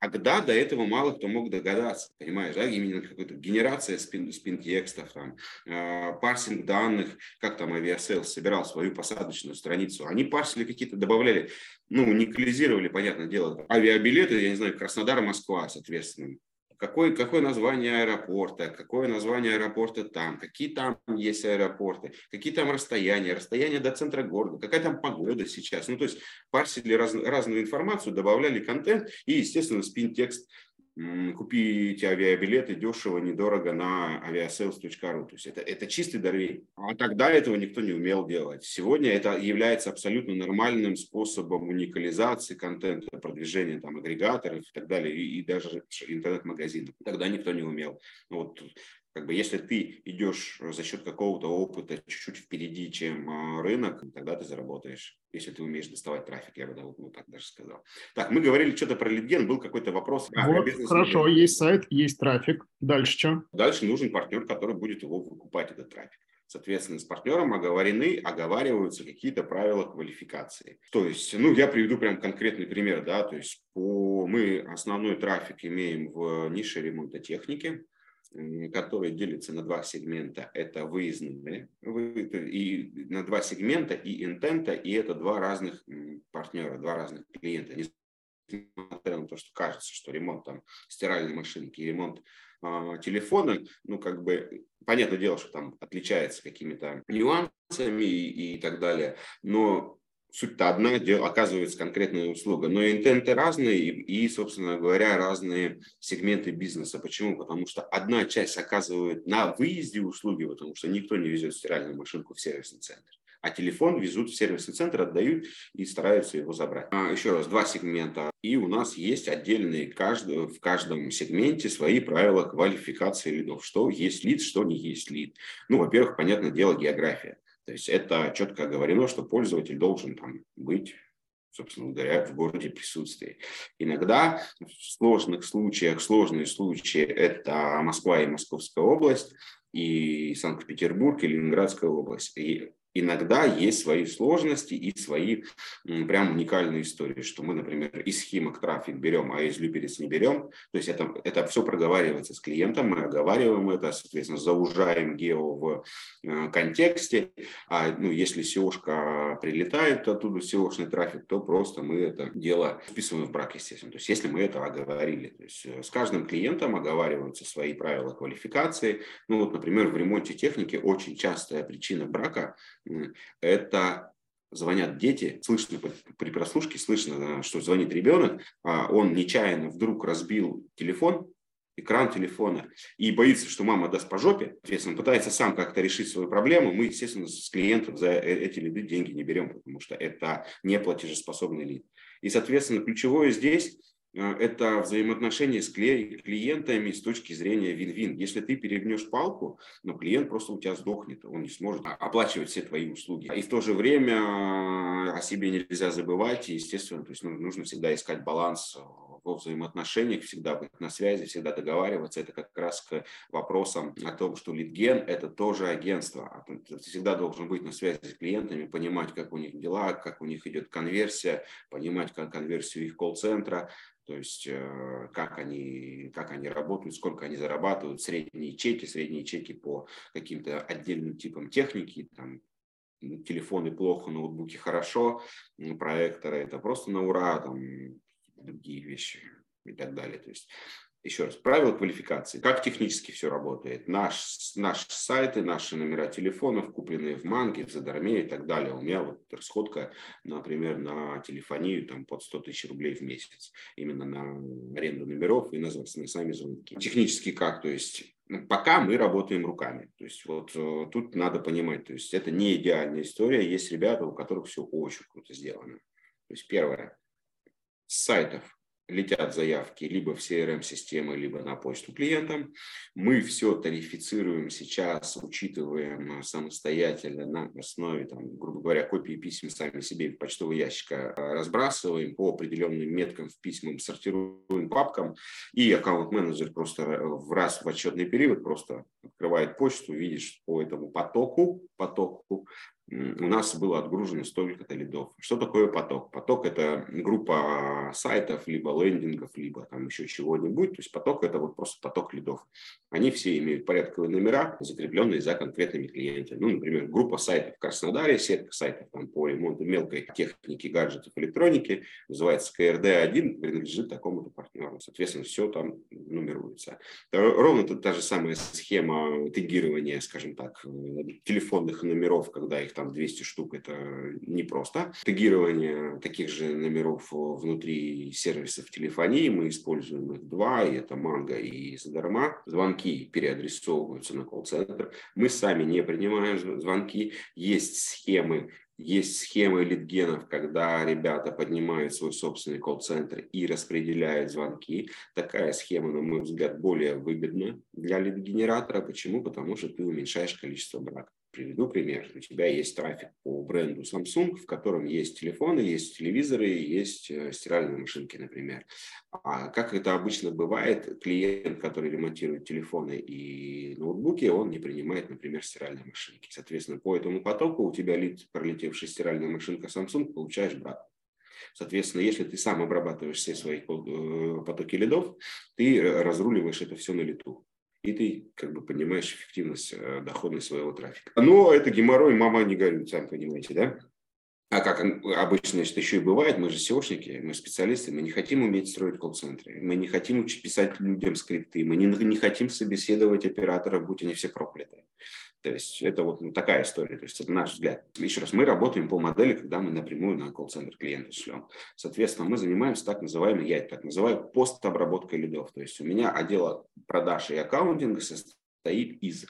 Тогда до этого мало кто мог догадаться, понимаешь, да, именно какая-то генерация spin, spin-текстов, там, э, парсинг данных, как там Aviasales собирал свою посадочную страницу. Они парсили какие-то, добавляли, ну, уникализировали, понятное дело, авиабилеты, я не знаю, Краснодар, Москва, соответственно. Какое, какое название аэропорта, какое название аэропорта там, какие там есть аэропорты, какие там расстояния, расстояние до центра города, какая там погода сейчас. Ну, то есть парсили раз, разную информацию, добавляли контент и, естественно, спин-текст купите авиабилеты дешево, недорого на aviasales.ru. То есть это, это чистый дорвей. А тогда этого никто не умел делать. Сегодня это является абсолютно нормальным способом уникализации контента, продвижения там, агрегаторов и так далее, и, и даже интернет-магазинов. Тогда никто не умел. Вот как бы если ты идешь за счет какого-то опыта чуть-чуть впереди, чем а, рынок, тогда ты заработаешь, если ты умеешь доставать трафик, я бы ну, так даже сказал. Так, мы говорили что-то про лидген, был какой-то вопрос. А, вот, хорошо, есть сайт, есть трафик. Дальше что? Дальше нужен партнер, который будет его выкупать, этот трафик. Соответственно, с партнером оговорены, оговариваются какие-то правила квалификации. То есть, ну, я приведу прям конкретный пример, да, то есть по, мы основной трафик имеем в нише ремонта техники, который делится на два сегмента. Это выездные и на два сегмента и интента, и это два разных партнера, два разных клиента. Несмотря на то, что кажется, что ремонт там стиральной машинки ремонт э, телефона, ну как бы понятное дело, что там отличается какими-то нюансами и, и так далее, но суть-то одна, оказывается конкретная услуга. Но интенты разные и, собственно говоря, разные сегменты бизнеса. Почему? Потому что одна часть оказывает на выезде услуги, потому что никто не везет стиральную машинку в сервисный центр. А телефон везут в сервисный центр, отдают и стараются его забрать. А, еще раз, два сегмента. И у нас есть отдельные каждый, в каждом сегменте свои правила квалификации лидов. Что есть лид, что не есть лид. Ну, во-первых, понятное дело, география. То есть это четко оговорено, что пользователь должен там быть собственно говоря, в городе присутствии. Иногда в сложных случаях, сложные случаи – это Москва и Московская область, и Санкт-Петербург, и Ленинградская область. И иногда есть свои сложности и свои прям уникальные истории, что мы, например, из Химок трафик берем, а из Люберец не берем. То есть это, это все проговаривается с клиентом, мы оговариваем это, соответственно, заужаем гео в э, контексте. А ну, если SEO-шка прилетает оттуда, SEO-шный трафик, то просто мы это дело вписываем в брак, естественно. То есть если мы это оговорили. То есть э, с каждым клиентом оговариваются свои правила квалификации. Ну вот, например, в ремонте техники очень частая причина брака это звонят дети, слышно при прослушке, слышно, что звонит ребенок, а он нечаянно вдруг разбил телефон, экран телефона и боится, что мама даст по жопе, соответственно, пытается сам как-то решить свою проблему, мы, естественно, с клиентов за э, эти лиды деньги не берем, потому что это не платежеспособный лид. И, соответственно, ключевое здесь это взаимоотношения с клиентами с точки зрения вин-вин. Если ты перегнешь палку, но ну, клиент просто у тебя сдохнет, он не сможет оплачивать все твои услуги. И в то же время о себе нельзя забывать, естественно, то есть нужно всегда искать баланс во взаимоотношениях, всегда быть на связи, всегда договариваться. Это как раз к вопросам о том, что литген – это тоже агентство. А ты всегда должен быть на связи с клиентами, понимать, как у них дела, как у них идет конверсия, понимать как конверсию их колл-центра, то есть э, как они, как они работают, сколько они зарабатывают, средние чеки, средние чеки по каким-то отдельным типам техники, там, телефоны плохо, ноутбуки хорошо, проекторы это просто на ура, там, другие вещи и так далее. То есть еще раз, правила квалификации. Как технически все работает. Наш, наши сайты, наши номера телефонов, купленные в Манге, в Задарме и так далее. У меня вот расходка, например, на телефонию там, под 100 тысяч рублей в месяц. Именно на аренду номеров и на, на сами звонки. Технически как? То есть ну, пока мы работаем руками. То есть вот э, тут надо понимать, то есть это не идеальная история. Есть ребята, у которых все очень круто сделано. То есть первое, с сайтов летят заявки либо в CRM-системы, либо на почту клиентам. Мы все тарифицируем сейчас, учитываем самостоятельно на основе, там, грубо говоря, копии писем сами себе в почтовый ящик а, разбрасываем по определенным меткам в письмам, сортируем папкам, и аккаунт-менеджер просто в раз в отчетный период просто открывает почту, видишь по этому потоку, потоку у нас было отгружено столько-то лидов. Что такое поток? Поток – это группа сайтов, либо лендингов, либо там еще чего-нибудь. То есть поток – это вот просто поток лидов. Они все имеют порядковые номера, закрепленные за конкретными клиентами. Ну, например, группа сайтов в Краснодаре, сетка сайтов там, по ремонту мелкой техники, гаджетов, электроники, называется КРД-1, принадлежит такому-то партнеру. Соответственно, все там нумеруются. Ровно та же самая схема тегирования, скажем так, телефонных номеров, когда их там 200 штук, это непросто. Тегирование таких же номеров внутри сервисов телефонии, мы используем их два, и это Манго и Задарма. Звонки переадресовываются на колл-центр. Мы сами не принимаем звонки. Есть схемы есть схемы литгенов, когда ребята поднимают свой собственный колл-центр и распределяют звонки. Такая схема, на мой взгляд, более выгодна для лид-генератора. Почему? Потому что ты уменьшаешь количество браков. Приведу пример. У тебя есть трафик по бренду Samsung, в котором есть телефоны, есть телевизоры, есть э, стиральные машинки, например. А как это обычно бывает, клиент, который ремонтирует телефоны и ноутбуки, он не принимает, например, стиральные машинки. Соответственно, по этому потоку у тебя лид, пролетевший стиральная машинка Samsung, получаешь брак. Соответственно, если ты сам обрабатываешь все свои э, потоки лидов, ты разруливаешь это все на лету и ты как бы понимаешь эффективность, э, доходность своего трафика. Но это геморрой, мама не горюет, сами понимаете, да? А как обычно значит, еще и бывает, мы же SEOшники, мы специалисты, мы не хотим уметь строить колл-центры, мы не хотим писать людям скрипты, мы не, не хотим собеседовать операторов, будь они все прокляты. То есть это вот такая история, то есть это наш взгляд. Еще раз, мы работаем по модели, когда мы напрямую на колл-центр клиента шлем. Соответственно, мы занимаемся так называемой, я это так называю, постобработкой лидов. То есть у меня отдел продаж и аккаунтинга состоит из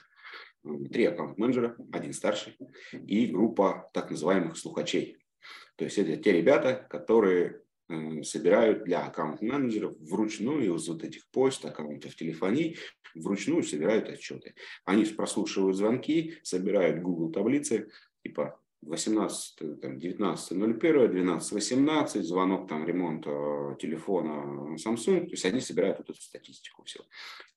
три аккаунт-менеджера, один старший, и группа так называемых слухачей. То есть это те ребята, которые собирают для аккаунт-менеджеров вручную из вот этих почт, аккаунтов телефонии, вручную собирают отчеты. Они прослушивают звонки, собирают Google таблицы, типа 18, там, 19.01, 12.18, звонок, там, ремонт э, телефона Samsung, то есть они собирают вот эту статистику все.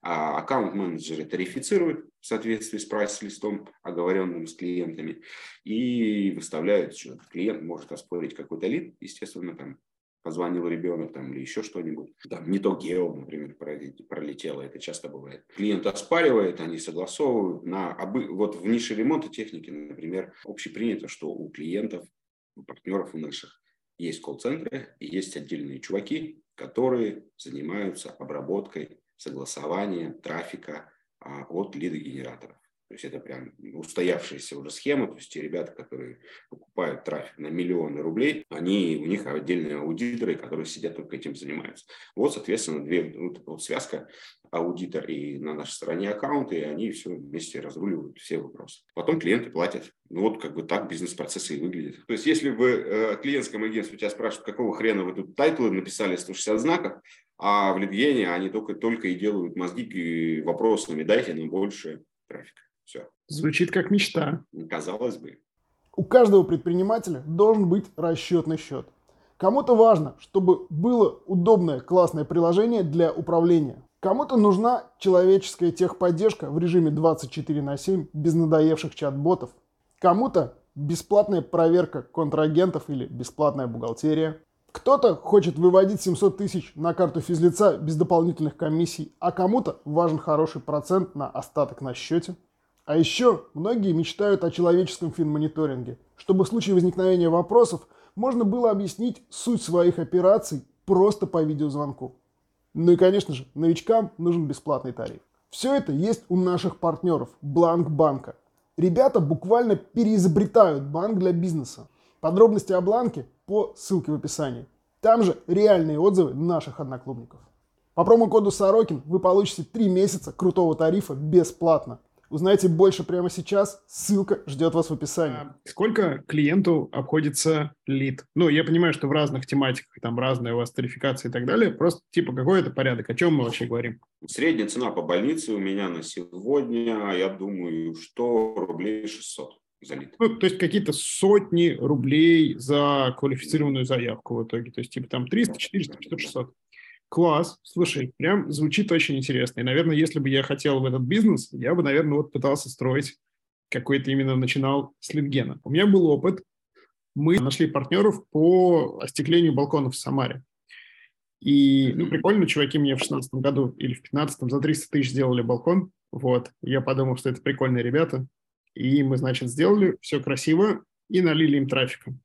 А аккаунт-менеджеры тарифицируют в соответствии с прайс-листом, оговоренным с клиентами, и выставляют что Клиент может оспорить какой-то лид, естественно, там, позвонил ребенок там, или еще что-нибудь. Там не то гео, например, пролетело, это часто бывает. Клиент оспаривает, они согласовывают. На обы... Вот в нише ремонта техники, например, общепринято, что у клиентов, у партнеров у наших есть колл-центры и есть отдельные чуваки, которые занимаются обработкой, согласованием трафика а, от лидогенераторов. То есть это прям устоявшаяся уже схема. То есть те ребята, которые покупают трафик на миллионы рублей, они, у них отдельные аудиторы, которые сидят только этим занимаются. Вот, соответственно, две, вот, вот связка аудитор и на нашей стороне аккаунты, и они все вместе разруливают все вопросы. Потом клиенты платят. Ну вот как бы так бизнес-процессы и выглядят. То есть если в э, клиентском агентстве тебя спрашивают, какого хрена вы тут title ы написали 160 знаков, а в Литгене они только, только и делают мозги и вопросами, дайте нам больше трафика. Все. Звучит как мечта. Казалось бы. У каждого предпринимателя должен быть расчетный счет. Кому-то важно, чтобы было удобное, классное приложение для управления. Кому-то нужна человеческая техподдержка в режиме 24 на 7 без надоевших чат-ботов. Кому-то бесплатная проверка контрагентов или бесплатная бухгалтерия. Кто-то хочет выводить 700 тысяч на карту физлица без дополнительных комиссий, а кому-то важен хороший процент на остаток на счете. А еще многие мечтают о человеческом финмониторинге, чтобы в случае возникновения вопросов можно было объяснить суть своих операций просто по видеозвонку. Ну и, конечно же, новичкам нужен бесплатный тариф. Все это есть у наших партнеров Бланк Банка. Ребята буквально переизобретают банк для бизнеса. Подробности о Бланке по ссылке в описании. Там же реальные отзывы наших одноклубников. По промокоду Сорокин вы получите 3 месяца крутого тарифа бесплатно. Узнайте больше прямо сейчас. Ссылка ждет вас в описании. А сколько клиенту обходится лид? Ну, я понимаю, что в разных тематиках там разная у вас тарификация и так далее. Просто типа какой это порядок? О чем мы вообще говорим? Средняя цена по больнице у меня на сегодня, я думаю, что рублей 600 за лид. Ну, то есть какие-то сотни рублей за квалифицированную заявку в итоге. То есть типа там 300, 400, 500, 600. Класс, слушай, прям звучит очень интересно. И, наверное, если бы я хотел в этот бизнес, я бы, наверное, вот пытался строить какой-то именно начинал с литгена. У меня был опыт. Мы нашли партнеров по остеклению балконов в Самаре. И, ну, прикольно, чуваки мне в 16 году или в 15 за 300 тысяч сделали балкон. Вот, я подумал, что это прикольные ребята. И мы, значит, сделали все красиво и налили им трафика.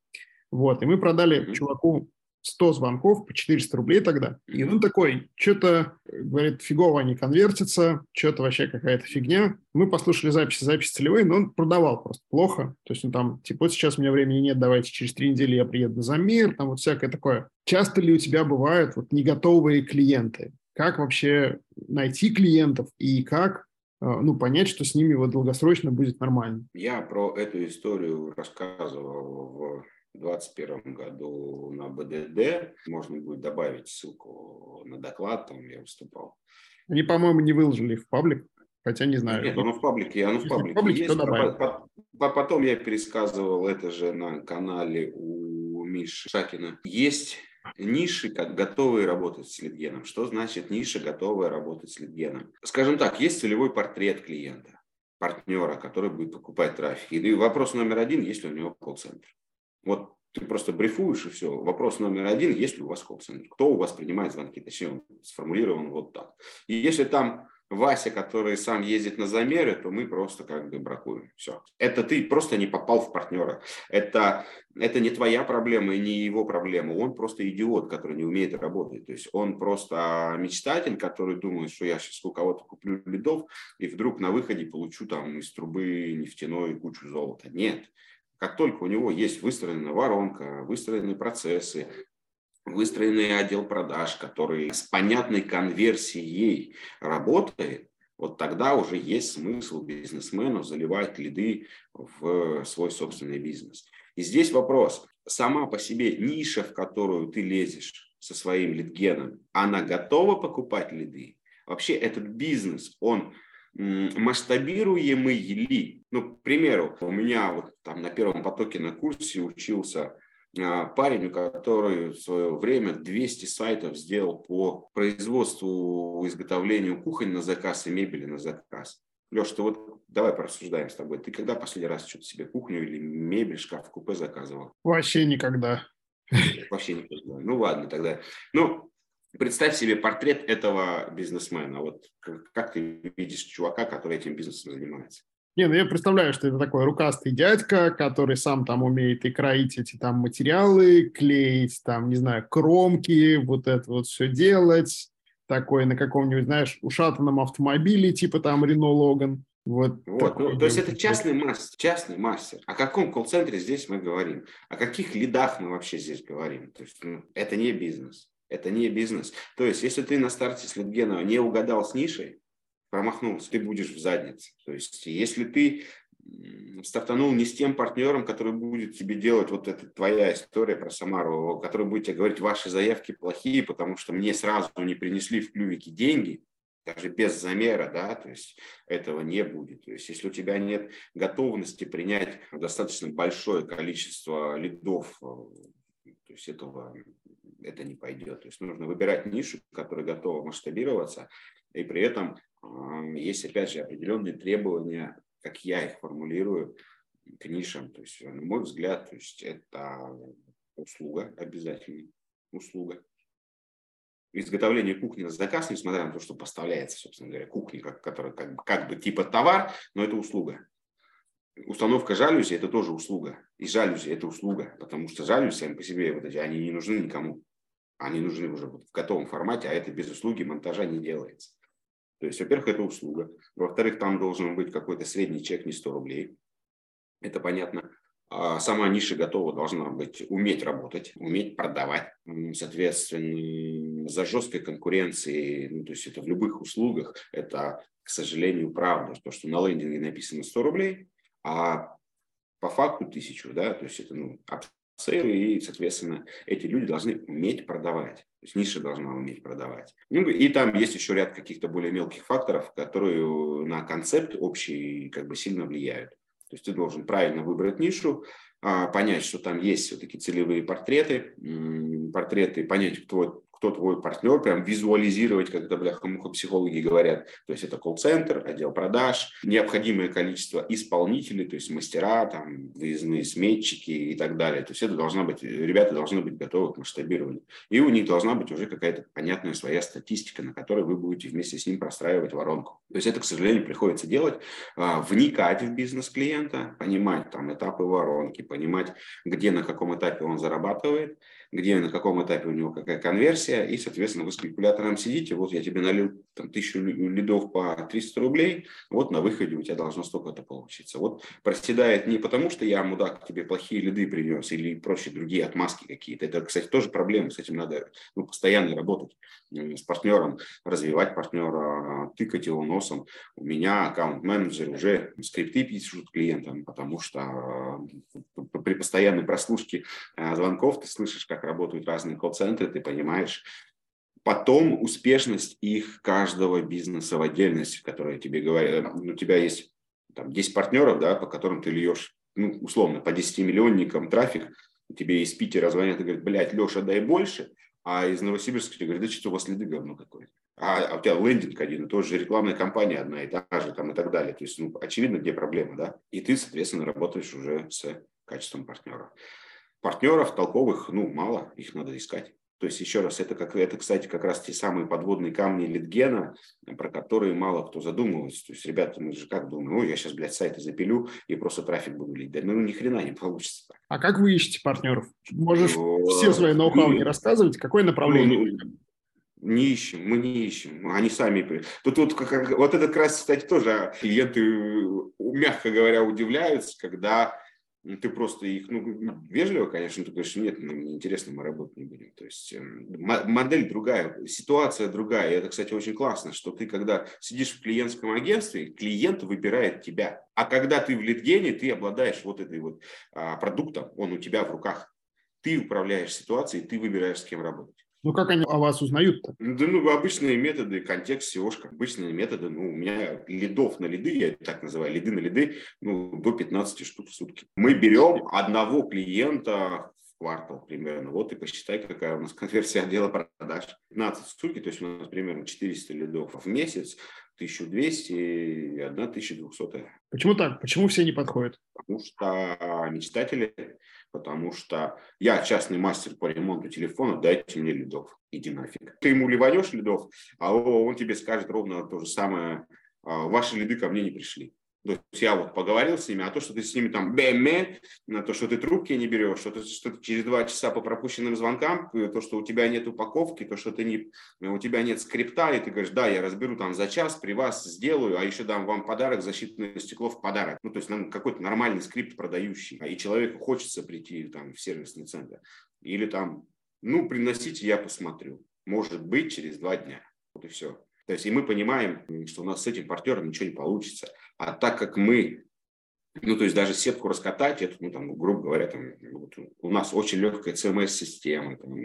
Вот, и мы продали чуваку 100 звонков по 400 рублей тогда. И он такой, что-то говорит, фигово они конвертятся, что-то вообще какая-то фигня. Мы послушали записи, записи целевые, но он продавал просто плохо. То есть, ну, там, типа, вот сейчас у меня времени нет, давайте через три недели я приеду на Замир, там вот всякое такое. Часто ли у тебя бывают вот не готовые клиенты? Как вообще найти клиентов и как э, ну, понять, что с ними вот долгосрочно будет нормально? Я про эту историю рассказывал в 2021 году на БДД. Можно будет добавить ссылку на доклад, там я выступал. Они, по-моему, не выложили в паблик, хотя не знаю. Нет, оно в паблике, оно в паблике, в паблике есть. А потом я пересказывал это же на канале у Миши Шакина. Есть ниши, как готовые работать с лидгеном. Что значит ниша, готовая работать с лидгеном? Скажем так, есть целевой портрет клиента, партнера, который будет покупать трафик. И вопрос номер один, есть ли у него колл-центр. Вот ты просто брифуешь и все. Вопрос номер один, есть ли у вас колл-центр? Кто у вас принимает звонки? Точнее, он сформулирован вот так. И если там Вася, который сам ездит на замеры, то мы просто как бы бракуем. Все. Это ты просто не попал в партнера. Это, это не твоя проблема и не его проблема. Он просто идиот, который не умеет работать. То есть он просто мечтатель, который думает, что я сейчас у кого-то куплю лидов и вдруг на выходе получу там из трубы нефтяной кучу золота. Нет. Как только у него есть выстроенная воронка, выстроенные процессы, выстроенный отдел продаж, который с понятной конверсией работает, вот тогда уже есть смысл бизнесмену заливать лиды в свой собственный бизнес. И здесь вопрос. Сама по себе ниша, в которую ты лезешь со своим лидгеном, она готова покупать лиды? Вообще этот бизнес, он масштабируемый ли? Ну, к примеру, у меня вот там на первом потоке на курсе учился а, парень, который в свое время 200 сайтов сделал по производству, изготовлению кухонь на заказ и мебели на заказ. Леш, ты вот давай порассуждаем с тобой. Ты когда последний раз что-то себе кухню или мебель, шкаф, купе заказывал? Вообще никогда. Вообще никогда. Ну ладно тогда. Ну, Представь себе портрет этого бизнесмена. Вот как ты видишь чувака, который этим бизнесом занимается? Не, ну я представляю, что это такой рукастый дядька, который сам там умеет и кроить эти там материалы, клеить там, не знаю, кромки, вот это вот все делать. Такой на каком-нибудь, знаешь, ушатанном автомобиле, типа там Рено Логан. Вот, вот ну, то есть это частный мастер, частный мастер. О каком колл-центре здесь мы говорим? О каких лидах мы вообще здесь говорим? То есть ну, это не бизнес. Это не бизнес. То есть, если ты на старте с Литгена не угадал с нишей, промахнулся, ты будешь в заднице. То есть, если ты стартанул не с тем партнером, который будет тебе делать вот эта твоя история про Самару, который будет тебе говорить, ваши заявки плохие, потому что мне сразу не принесли в клювике деньги, даже без замера, да, то есть этого не будет. То есть если у тебя нет готовности принять достаточно большое количество лидов, э, то есть этого это не пойдет. То есть нужно выбирать нишу, которая готова масштабироваться, и при этом есть, опять же, определенные требования, как я их формулирую, к нишам. То есть, на мой взгляд, то есть это услуга обязательно, услуга. Изготовление кухни на заказ, несмотря на то, что поставляется, собственно говоря, кухня, как, которая как, как бы типа товар, но это услуга. Установка жалюзи – это тоже услуга. И жалюзи – это услуга, потому что жалюзи сами по себе, вот эти, они не нужны никому. Они нужны уже в готовом формате, а это без услуги монтажа не делается. То есть, во-первых, это услуга. Во-вторых, там должен быть какой-то средний чек не 100 рублей. Это понятно. А сама ниша готова должна быть уметь работать, уметь продавать. Соответственно, за жесткой конкуренцией, ну, то есть это в любых услугах, это, к сожалению, правда. То, что на лендинге написано 100 рублей, а по факту тысячу, да, то есть это ну, сейлы, и, соответственно, эти люди должны уметь продавать. То есть ниша должна уметь продавать. Ну, и там есть еще ряд каких-то более мелких факторов, которые на концепт общий как бы сильно влияют. То есть ты должен правильно выбрать нишу, а, понять, что там есть все-таки целевые портреты, портреты, понять, кто, кто твой партнер, прям визуализировать, как это бляха-муха психологи говорят. То есть это колл-центр, отдел продаж, необходимое количество исполнителей, то есть мастера, там, выездные сметчики и так далее. То есть это должна быть, ребята должны быть готовы к масштабированию. И у них должна быть уже какая-то понятная своя статистика, на которой вы будете вместе с ним простраивать воронку. То есть это, к сожалению, приходится делать, а, вникать в бизнес клиента, понимать там этапы воронки, понимать, где на каком этапе он зарабатывает, где на каком этапе у него какая конверсия, и, соответственно, вы с калькулятором сидите, вот я тебе налил там, тысячу лидов по 300 рублей, вот на выходе у тебя должно столько-то получиться. Вот проседает не потому, что я, мудак, тебе плохие лиды принес или прочие другие отмазки какие-то. Это, кстати, тоже проблема, с этим надо ну, постоянно работать с партнером, развивать партнера, тыкать его носом. У меня аккаунт-менеджер уже скрипты пишут клиентам, потому что э, при постоянной прослушке э, звонков ты слышишь, как работают разные колл-центры, ты понимаешь, Потом успешность их каждого бизнеса в отдельности, которая тебе говорит, э, у тебя есть там 10 партнеров, да, по которым ты льешь, ну, условно, по 10 миллионникам трафик, тебе из Питера звонят и говорят, блядь, Леша, дай больше, а из Новосибирска тебе говорят, да что у вас следы говно какое-то. А, а у тебя лендинг один, и тоже рекламная кампания одна и та же, там и так далее. То есть, ну, очевидно, где проблема, да? И ты, соответственно, работаешь уже с качеством партнера. Партнеров толковых, ну, мало, их надо искать. То есть, еще раз, это, как, это, кстати, как раз те самые подводные камни литгена, про которые мало кто задумывается. То есть, ребята, мы же как думаем, ну, я сейчас, блядь, сайты запилю и просто трафик буду лить. Да, ну, ни хрена не получится так. А как вы ищете партнеров? Можешь ну, все свои ноу-хау не рассказывать? Какое направление? Ну, не ищем, мы не ищем, они сами. Тут вот, как, вот это как раз, кстати, тоже клиенты, мягко говоря, удивляются, когда ну, ты просто их, ну, вежливо, конечно, ты говоришь, нет, нам неинтересно, мы работать не будем. То есть эм, модель другая, ситуация другая. И это, кстати, очень классно, что ты, когда сидишь в клиентском агентстве, клиент выбирает тебя. А когда ты в литгене, ты обладаешь вот этой вот а, продуктом, он у тебя в руках. Ты управляешь ситуацией, ты выбираешь, с кем работать. Ну, как они о вас узнают-то? Да, ну, обычные методы, контекст seo обычные методы. Ну, у меня лидов на лиды, я так называю, лиды на лиды, ну, до 15 штук в сутки. Мы берем одного клиента в квартал примерно. Вот и посчитай, какая у нас [LAUGHS] конверсия отдела продаж. 15 штуки, то есть у нас примерно 400 лидов в месяц, 1200 и 1200. Почему так? Почему все не подходят? Потому что мечтатели потому что я частный мастер по ремонту телефона, дайте мне лидов, иди нафиг. Ты ему ливанешь лидов, а он тебе скажет ровно то же самое, «А, ваши лиды ко мне не пришли. То есть я вот поговорил с ними, а то, что ты с ними там бэме, на то, что ты трубки не берешь, что ты, что ты через два часа по пропущенным звонкам, то, что у тебя нет упаковки, то, что ты не, у тебя нет скрипта, и ты говоришь, да, я разберу там за час, при вас сделаю, а еще дам вам подарок, защитное стекло в подарок. Ну, то есть какой-то нормальный скрипт продающий, и человеку хочется прийти там в сервисный центр. Или там, ну, приносите, я посмотрю. Может быть, через два дня. Вот и все. То есть и мы понимаем, что у нас с этим партнером ничего не получится. А так как мы ну, то есть даже сетку раскатать, это, ну, там, грубо говоря, там, вот, у нас очень легкая CMS-система, там,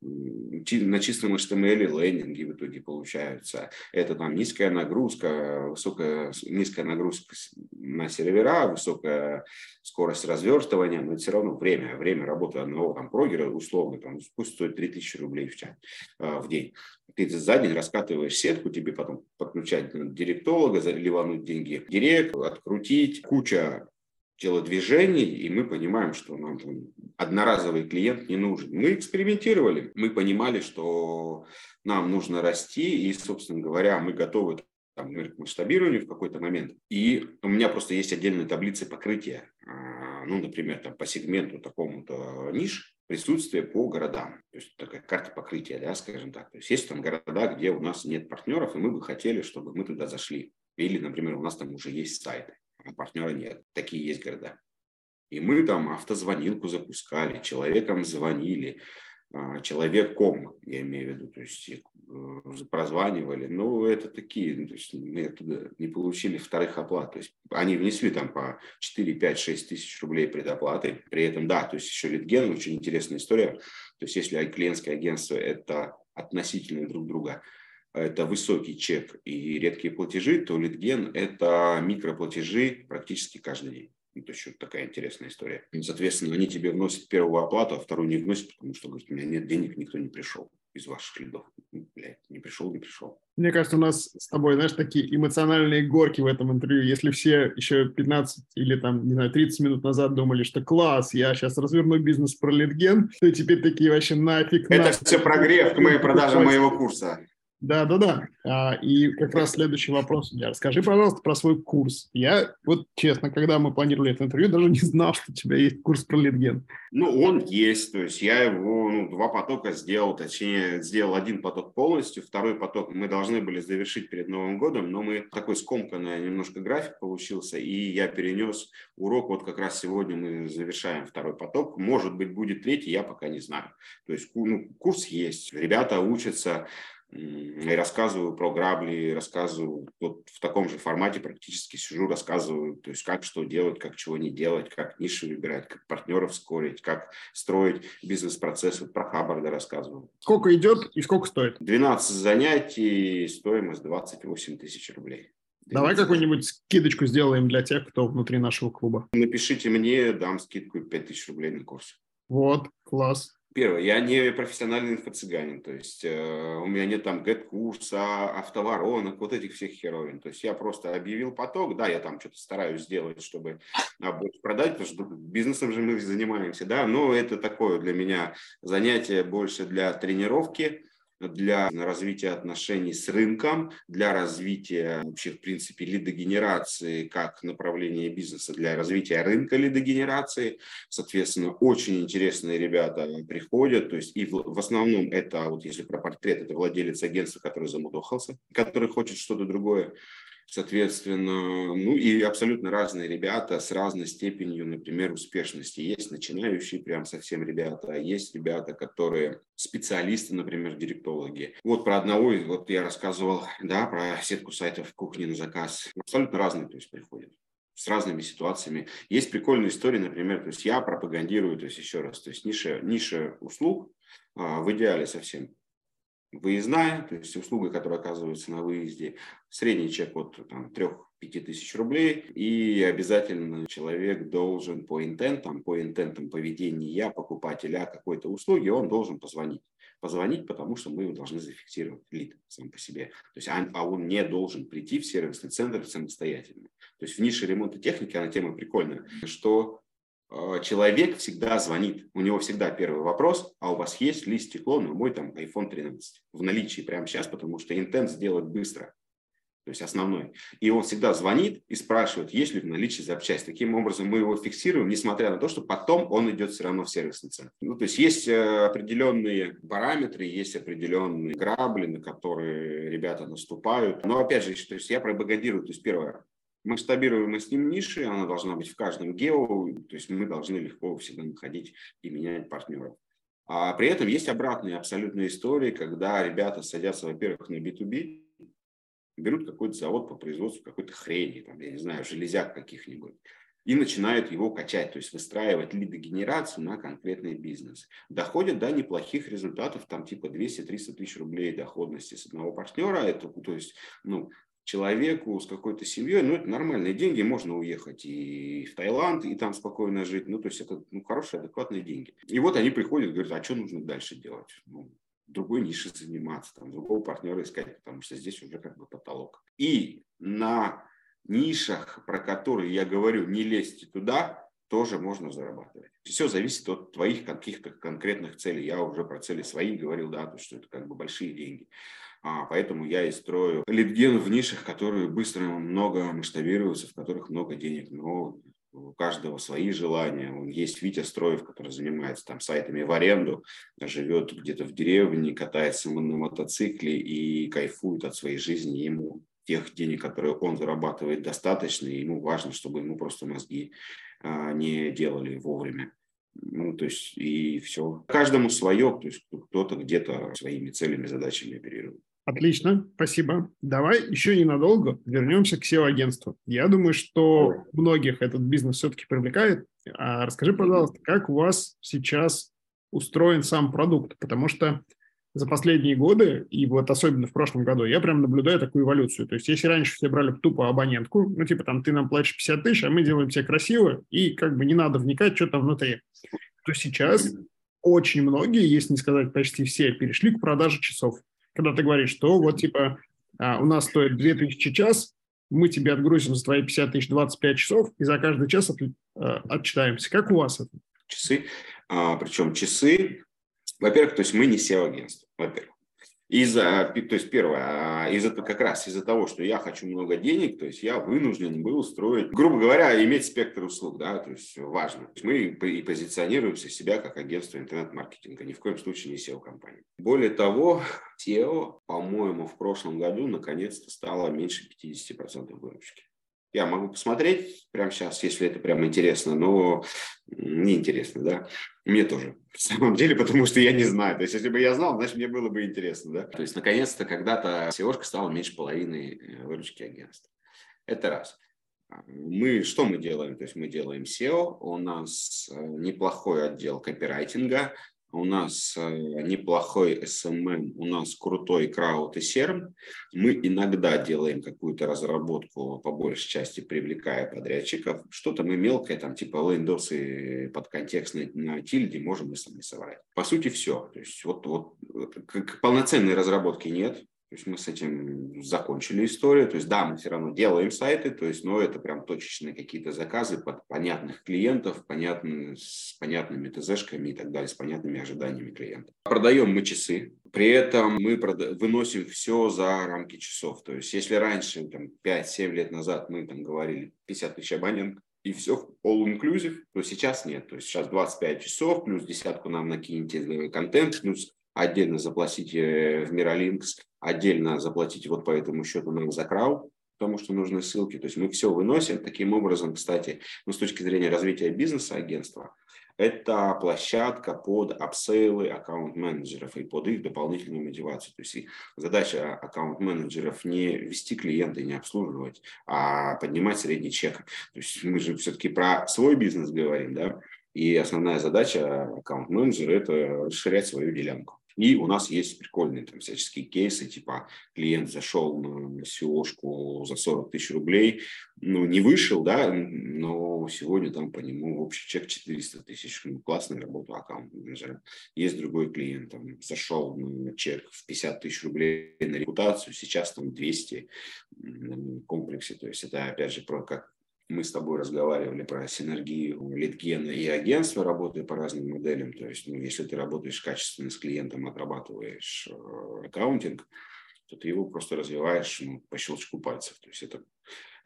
на чистом HTML лендинги в итоге получаются. Это там низкая нагрузка, высокая, низкая нагрузка на сервера, высокая скорость развертывания, но это все равно время, время работы одного там прогера условно, там, пусть стоит 3000 рублей в, час, а, в день ты за день раскатываешь сетку, тебе потом подключать директолога, заливануть деньги директ, открутить, куча телодвижений, и мы понимаем, что нам там одноразовый клиент не нужен. Мы экспериментировали, мы понимали, что нам нужно расти, и, собственно говоря, мы готовы там, к масштабированию в какой-то момент. И у меня просто есть отдельные таблицы покрытия, а, ну, например, там, по сегменту такому-то ниш, присутствие по городам. То есть такая карта покрытия, да, скажем так. То есть есть там города, где у нас нет партнеров, и мы бы хотели, чтобы мы туда зашли. Или, например, у нас там уже есть сайты, а партнера нет. Такие есть города. И мы там автозвонилку запускали, человеком звонили, человеком, я имею в виду, то есть э, прозванивали, но это такие, ну, то есть мы оттуда не получили вторых оплат, то есть они внесли там по 4, 5, 6 тысяч рублей предоплаты, при этом, да, то есть еще Литген, очень интересная история, то есть если клиентское агентство это относительно друг друга, это высокий чек и редкие платежи, то Литген – это микроплатежи практически каждый день. Это еще такая интересная история. Соответственно, они тебе вносят первую оплату, а вторую не вносят, потому что, говорят, у меня нет денег, никто не пришел из ваших лидов. Ну, блядь, не пришел, не пришел. Мне кажется, у нас с тобой, знаешь, такие эмоциональные горки в этом интервью. Если все еще 15 или там, не знаю, 30 минут назад думали, что класс, я сейчас разверну бизнес про литген, то теперь такие вообще нафиг. Это нафиг, все прогрев к моей продаже моего курса. Да, да, да. А, и как раз следующий вопрос у меня. Расскажи, пожалуйста, про свой курс. Я, вот честно, когда мы планировали это интервью, даже не знал, что у тебя есть курс про литген. Ну, он есть. То есть я его, ну, два потока сделал, точнее, сделал один поток полностью, второй поток мы должны были завершить перед Новым годом, но мы такой скомканный немножко график получился, и я перенес урок. Вот как раз сегодня мы завершаем второй поток. Может быть, будет третий, я пока не знаю. То есть ну, курс есть. Ребята учатся и рассказываю про грабли, рассказываю вот в таком же формате практически сижу, рассказываю, то есть как что делать, как чего не делать, как ниши выбирать, как партнеров скорить, как строить бизнес-процесс. Вот про Хаббарда рассказываю. Сколько идет и сколько стоит? 12 занятий, стоимость 28 тысяч рублей. Давай какую-нибудь скидочку сделаем для тех, кто внутри нашего клуба. Напишите мне, дам скидку 5 тысяч рублей на курс. Вот, класс. Первое, я не профессиональный инфо-цыганин, то есть э, у меня нет там гэт-курса, автоворонок, вот этих всех херовин. То есть я просто объявил поток, да, я там что-то стараюсь сделать, чтобы а, больше продать, потому что бизнесом же мы занимаемся, да, но это такое для меня занятие больше для тренировки, для развития отношений с рынком, для развития вообще, в принципе, лидогенерации как направления бизнеса, для развития рынка лидогенерации. Соответственно, очень интересные ребята приходят, то есть и в, в основном это, вот если про портрет, это владелец агентства, который замудохался, который хочет что-то другое. Соответственно, ну и абсолютно разные ребята с разной степенью, например, успешности. Есть начинающие прям совсем ребята, а есть ребята, которые специалисты, например, директологи. Вот про одного, вот я рассказывал, да, про сетку сайтов кухни на заказ. Абсолютно разные, то есть, приходят с разными ситуациями. Есть прикольные истории, например, то есть я пропагандирую, то есть еще раз, то есть ниша, ниша услуг а, в идеале совсем выездная, то есть услуга, которая оказывается на выезде, средний чек от 3-5 тысяч рублей, и обязательно человек должен по интентам, по интентам поведения покупателя какой-то услуги, он должен позвонить. Позвонить, потому что мы его должны зафиксировать, лид сам по себе. То есть, а, а он не должен прийти в сервисный центр самостоятельно. То есть в нише ремонта техники, она тема прикольная, что человек всегда звонит, у него всегда первый вопрос, а у вас есть ли стекло на мой там iPhone 13 в наличии прямо сейчас, потому что интент сделать быстро, то есть основной. И он всегда звонит и спрашивает, есть ли в наличии запчасть. Таким образом мы его фиксируем, несмотря на то, что потом он идет все равно в сервисный центр. Ну, то есть есть э, определенные параметры, есть определенные грабли, на которые ребята наступают. Но опять же, то есть я пропагандирую, то есть первое, масштабируемой с ним ниши, она должна быть в каждом гео, то есть мы должны легко всегда находить и менять партнеров. А при этом есть обратные абсолютные истории, когда ребята садятся, во-первых, на B2B, берут какой-то завод по производству какой-то хрени, там, я не знаю, железяк каких-нибудь, и начинают его качать, то есть выстраивать лидогенерацию на конкретный бизнес. Доходят до неплохих результатов, там типа 200-300 тысяч рублей доходности с одного партнера, это, то есть, ну, человеку с какой-то семьей, ну, это нормальные деньги, можно уехать и в Таиланд, и там спокойно жить, ну, то есть это ну, хорошие, адекватные деньги. И вот они приходят, говорят, а что нужно дальше делать? Ну, другой ниши заниматься, там, другого партнера искать, потому что здесь уже как бы потолок. И на нишах, про которые я говорю, не лезьте туда, тоже можно зарабатывать. Все зависит от твоих каких-то конкретных целей. Я уже про цели свои говорил, да, то, что это как бы большие деньги. А, поэтому я и строю литген в нишах, которые быстро много масштабируются, в которых много денег. Но у каждого свои желания. Есть Витя Строев, который занимается там сайтами в аренду, живет где-то в деревне, катается на мотоцикле и кайфует от своей жизни. Ему тех денег, которые он зарабатывает, достаточно, и ему важно, чтобы ему просто мозги а, не делали вовремя. Ну, то есть и все. Каждому свое, то есть кто-то где-то своими целями, задачами оперирует. Отлично, спасибо. Давай еще ненадолго вернемся к SEO-агентству. Я думаю, что многих этот бизнес все-таки привлекает. А расскажи, пожалуйста, как у вас сейчас устроен сам продукт? Потому что за последние годы, и вот особенно в прошлом году, я прям наблюдаю такую эволюцию. То есть если раньше все брали тупо абонентку, ну типа там ты нам платишь 50 тысяч, а мы делаем все красиво, и как бы не надо вникать, что там внутри, то сейчас очень многие, если не сказать почти все, перешли к продаже часов когда ты говоришь, что вот типа а, у нас стоит 2000 час, мы тебе отгрузим за твои 50 тысяч 25 часов и за каждый час от, а, отчитаемся. Как у вас это? Часы, а, причем часы, во-первых, то есть мы не SEO-агентство, во-первых. Из-за, то есть первое, а, из-за как раз из-за того, что я хочу много денег, то есть я вынужден был строить, грубо говоря, иметь спектр услуг, да, то есть важно. Мы и позиционируемся себя как агентство интернет-маркетинга, ни в коем случае не SEO-компания. Более того, SEO, по-моему, в прошлом году наконец-то стало меньше 50% выручки. Я могу посмотреть прямо сейчас, если это прям интересно, но неинтересно, да. Мне тоже, [LAUGHS] в самом деле, потому что я не знаю. То есть, если бы я знал, значит, мне было бы интересно, да. То есть, наконец-то, когда-то SEO стала меньше половины э, выручки агентства. Это раз. Мы, что мы делаем? То есть мы делаем SEO, у нас э, неплохой отдел копирайтинга, у нас э, неплохой SMM, у нас крутой крауд и серм. Мы иногда делаем какую-то разработку, по большей части привлекая подрядчиков. Что-то мы мелкое, там типа лендосы под контекст на, тильде можем и сами соврать. По сути, все. То есть вот, вот полноценной разработки нет. То есть мы с этим закончили историю. То есть да, мы все равно делаем сайты, то есть, но это прям точечные какие-то заказы под понятных клиентов, понятны, с понятными ТЗшками и так далее, с понятными ожиданиями клиента. Продаем мы часы, при этом мы прода- выносим все за рамки часов. То есть если раньше, там, 5-7 лет назад мы там говорили 50 тысяч абонентов, и все all-inclusive, то сейчас нет. То есть сейчас 25 часов, плюс десятку нам накиньте контент, плюс отдельно заплатите в Миролинкс, отдельно заплатите вот по этому счету нам за крау, потому что нужны ссылки. То есть мы все выносим. Таким образом, кстати, ну, с точки зрения развития бизнеса агентства, это площадка под апсейлы аккаунт-менеджеров и под их дополнительную мотивацию. То есть задача аккаунт-менеджеров не вести клиента не обслуживать, а поднимать средний чек. То есть мы же все-таки про свой бизнес говорим, да, и основная задача аккаунт-менеджера – это расширять свою делянку. И у нас есть прикольные там всяческие кейсы, типа клиент зашел на SEO-шку за 40 тысяч рублей, ну, не вышел, да, но сегодня там по нему общий чек 400 тысяч, ну, классная работа аккаунт-менеджера. Есть другой клиент, там, зашел на чек в 50 тысяч рублей на репутацию, сейчас там 200 в комплексе, то есть это опять же про как мы с тобой разговаривали про синергию литгена и агентства, работая по разным моделям. То есть, ну, если ты работаешь качественно с клиентом, отрабатываешь э, аккаунтинг, то ты его просто развиваешь ну, по щелчку пальцев. То есть это,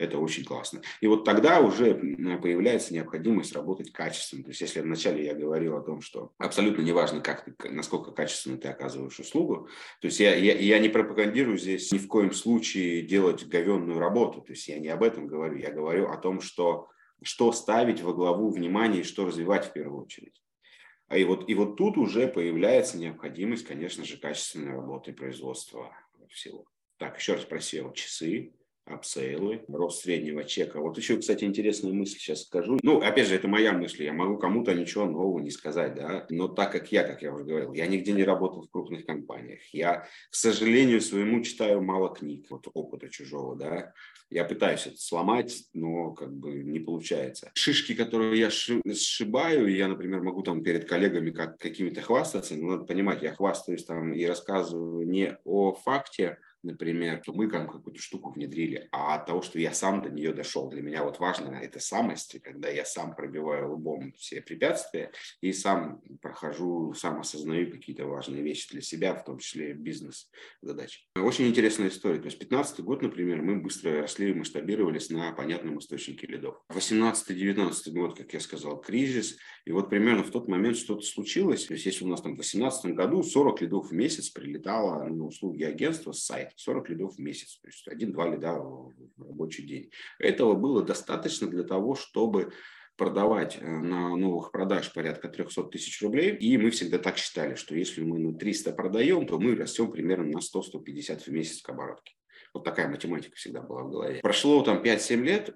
это очень классно. И вот тогда уже появляется необходимость работать качественно. То есть если вначале я говорил о том, что абсолютно неважно, как ты, насколько качественно ты оказываешь услугу, то есть я, я, я не пропагандирую здесь ни в коем случае делать говенную работу. То есть я не об этом говорю. Я говорю о том, что, что ставить во главу внимания и что развивать в первую очередь. А и вот, и вот тут уже появляется необходимость, конечно же, качественной работы производства всего. Так, еще раз просел часы, апсейлы, рост среднего чека. Вот еще, кстати, интересную мысль сейчас скажу. Ну, опять же, это моя мысль, я могу кому-то ничего нового не сказать, да, но так как я, как я уже говорил, я нигде не работал в крупных компаниях, я, к сожалению, своему читаю мало книг, вот опыта чужого, да, я пытаюсь это сломать, но как бы не получается. Шишки, которые я сшибаю, я, например, могу там перед коллегами как какими-то хвастаться, но надо понимать, я хвастаюсь там и рассказываю не о факте, например, что мы там какую-то штуку внедрили, а от того, что я сам до нее дошел. Для меня вот важно это самость, когда я сам пробиваю лбом все препятствия и сам прохожу, сам осознаю какие-то важные вещи для себя, в том числе бизнес-задачи. Очень интересная история. То есть 15 год, например, мы быстро росли и масштабировались на понятном источнике лидов. 18-19 год, как я сказал, кризис. И вот примерно в тот момент что-то случилось. То есть если у нас там в 2018 году 40 лидов в месяц прилетало на услуги агентства с сайта, 40 лидов в месяц, то есть один-два лида в рабочий день. Этого было достаточно для того, чтобы продавать э, на новых продаж порядка 300 тысяч рублей. И мы всегда так считали, что если мы на 300 продаем, то мы растем примерно на 100-150 в месяц к оборотке. Вот такая математика всегда была в голове. Прошло там 5-7 лет,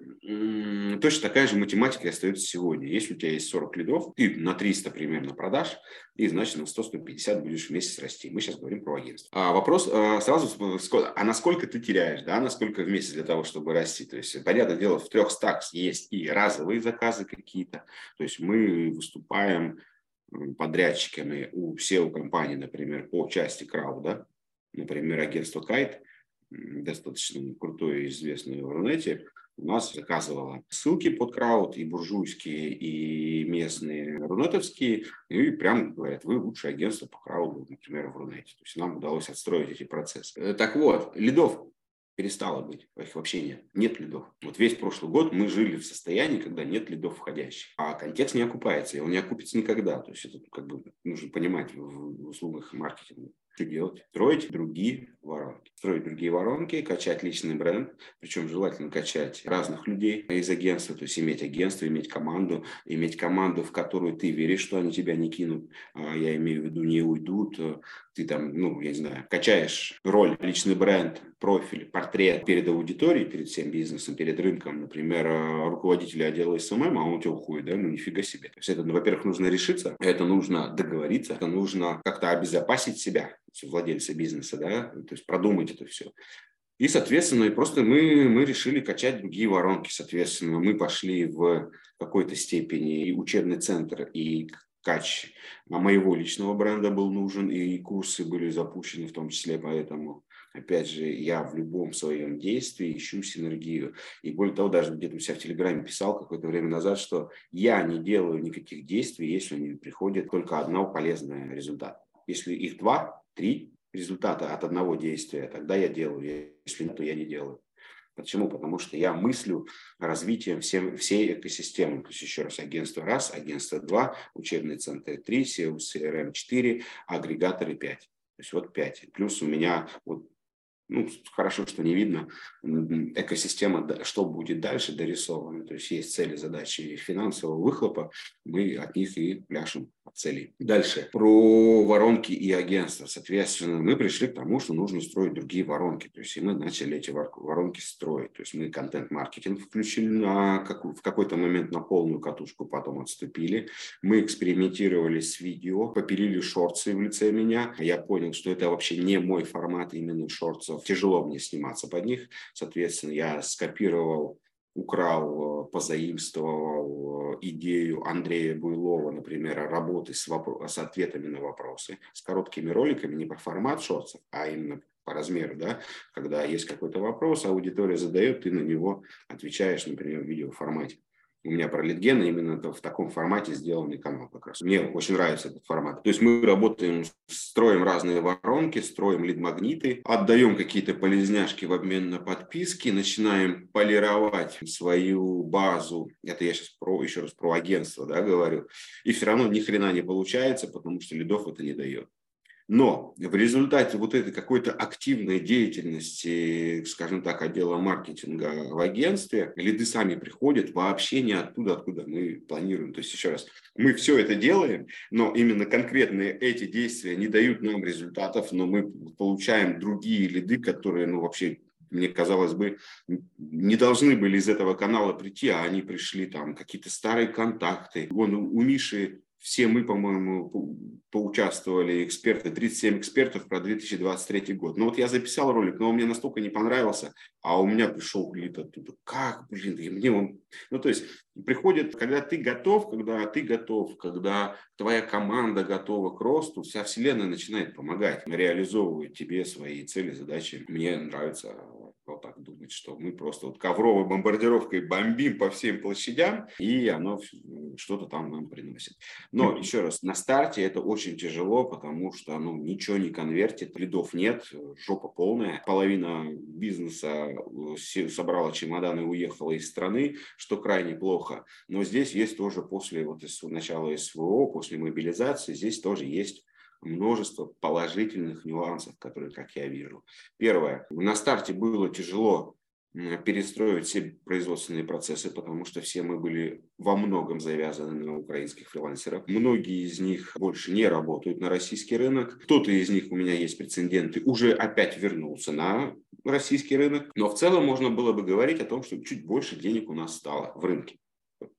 точно такая же математика остается сегодня. Если у тебя есть 40 лидов, ты на 300 примерно продашь, и значит на 100-150 будешь в месяц расти. Мы сейчас говорим про агентство. А вопрос а, сразу, а насколько ты теряешь, да, насколько в месяц для того, чтобы расти? То есть, понятное дело, в трех стакс есть и разовые заказы какие-то. То есть мы выступаем подрядчиками у SEO-компаний, например, по части крауда, например, агентство Кайт – достаточно крутое и известное в Рунете, у нас заказывала ссылки под крауд, и буржуйские, и местные рунетовские, и прям говорят, вы лучшее агентство по крауду, например, в Рунете. То есть нам удалось отстроить эти процессы. Э, так вот, лидов перестало быть, их вообще нет, нет лидов. Вот весь прошлый год мы жили в состоянии, когда нет лидов входящих, а контекст не окупается, и он не окупится никогда. То есть это как бы нужно понимать в услугах маркетинга. Что делать? Строить другие воронки. Строить другие воронки, качать личный бренд, причем желательно качать разных людей из агентства, то есть иметь агентство, иметь команду, иметь команду, в которую ты веришь, что они тебя не кинут, а я имею в виду не уйдут, ты там, ну, я не знаю, качаешь роль, личный бренд, профиль, портрет перед аудиторией, перед всем бизнесом, перед рынком, например, руководителя отдела SMM, а он у тебя уходит, да, ну нифига себе. То есть это, ну, во-первых, нужно решиться, это нужно договориться, это нужно как-то обезопасить себя, владельца бизнеса, да, то есть продумать это все. И, соответственно, просто мы, мы решили качать другие воронки. Соответственно, мы пошли в какой-то степени и учебный центр, и кач моего личного бренда был нужен, и курсы были запущены в том числе, поэтому, опять же, я в любом своем действии ищу синергию. И более того, даже где-то у себя в Телеграме писал какое-то время назад, что я не делаю никаких действий, если не приходит только одного полезного результата. Если их два, три результата от одного действия, тогда я делаю. Если нет, то я не делаю. Почему? Потому что я мыслю развитием всем, всей экосистемы. То есть, еще раз, агентство раз, агентство два, учебные центры три, CRM четыре, агрегаторы пять. То есть вот пять. Плюс у меня вот ну, хорошо, что не видно, экосистема, что будет дальше дорисована. То есть есть цели, задачи финансового выхлопа, мы от них и пляшем от целей. Дальше. Про воронки и агентства. Соответственно, мы пришли к тому, что нужно строить другие воронки. То есть и мы начали эти воронки строить. То есть мы контент-маркетинг включили на, как, в какой-то момент на полную катушку, потом отступили. Мы экспериментировали с видео, попилили шорты в лице меня. Я понял, что это вообще не мой формат именно шортсов тяжело мне сниматься под них. Соответственно, я скопировал украл, позаимствовал идею Андрея Буйлова, например, работы с, вопро- с ответами на вопросы, с короткими роликами, не по формат шортсов, а именно по размеру, да, когда есть какой-то вопрос, аудитория задает, ты на него отвечаешь, например, в видеоформате у меня про литген именно в таком формате сделанный канал как раз. Мне очень нравится этот формат. То есть мы работаем, строим разные воронки, строим лид-магниты, отдаем какие-то полезняшки в обмен на подписки, начинаем полировать свою базу. Это я сейчас про, еще раз про агентство да, говорю. И все равно ни хрена не получается, потому что лидов это не дает. Но в результате вот этой какой-то активной деятельности, скажем так, отдела маркетинга в агентстве, лиды сами приходят вообще не оттуда, откуда мы планируем. То есть, еще раз, мы все это делаем, но именно конкретные эти действия не дают нам результатов, но мы получаем другие лиды, которые, ну, вообще мне казалось бы, не должны были из этого канала прийти, а они пришли там, какие-то старые контакты. Вон у Миши все мы, по-моему, поучаствовали, эксперты, 37 экспертов про 2023 год. Ну вот я записал ролик, но он мне настолько не понравился, а у меня пришел клит оттуда. Как, блин, и мне он... Ну то есть приходит, когда ты готов, когда ты готов, когда твоя команда готова к росту, вся вселенная начинает помогать, реализовывать тебе свои цели, задачи. Мне нравится вот так думать, что мы просто вот ковровой бомбардировкой бомбим по всем площадям, и оно что-то там нам приносит. Но еще раз, на старте это очень тяжело, потому что ну, ничего не конвертит, лидов нет, жопа полная. Половина бизнеса э, собрала чемоданы и уехала из страны, что крайне плохо. Но здесь есть тоже после вот начала СВО, после мобилизации, здесь тоже есть множество положительных нюансов, которые, как я вижу. Первое. На старте было тяжело перестроить все производственные процессы, потому что все мы были во многом завязаны на украинских фрилансеров. Многие из них больше не работают на российский рынок. Кто-то из них, у меня есть прецеденты, уже опять вернулся на российский рынок. Но в целом можно было бы говорить о том, что чуть больше денег у нас стало в рынке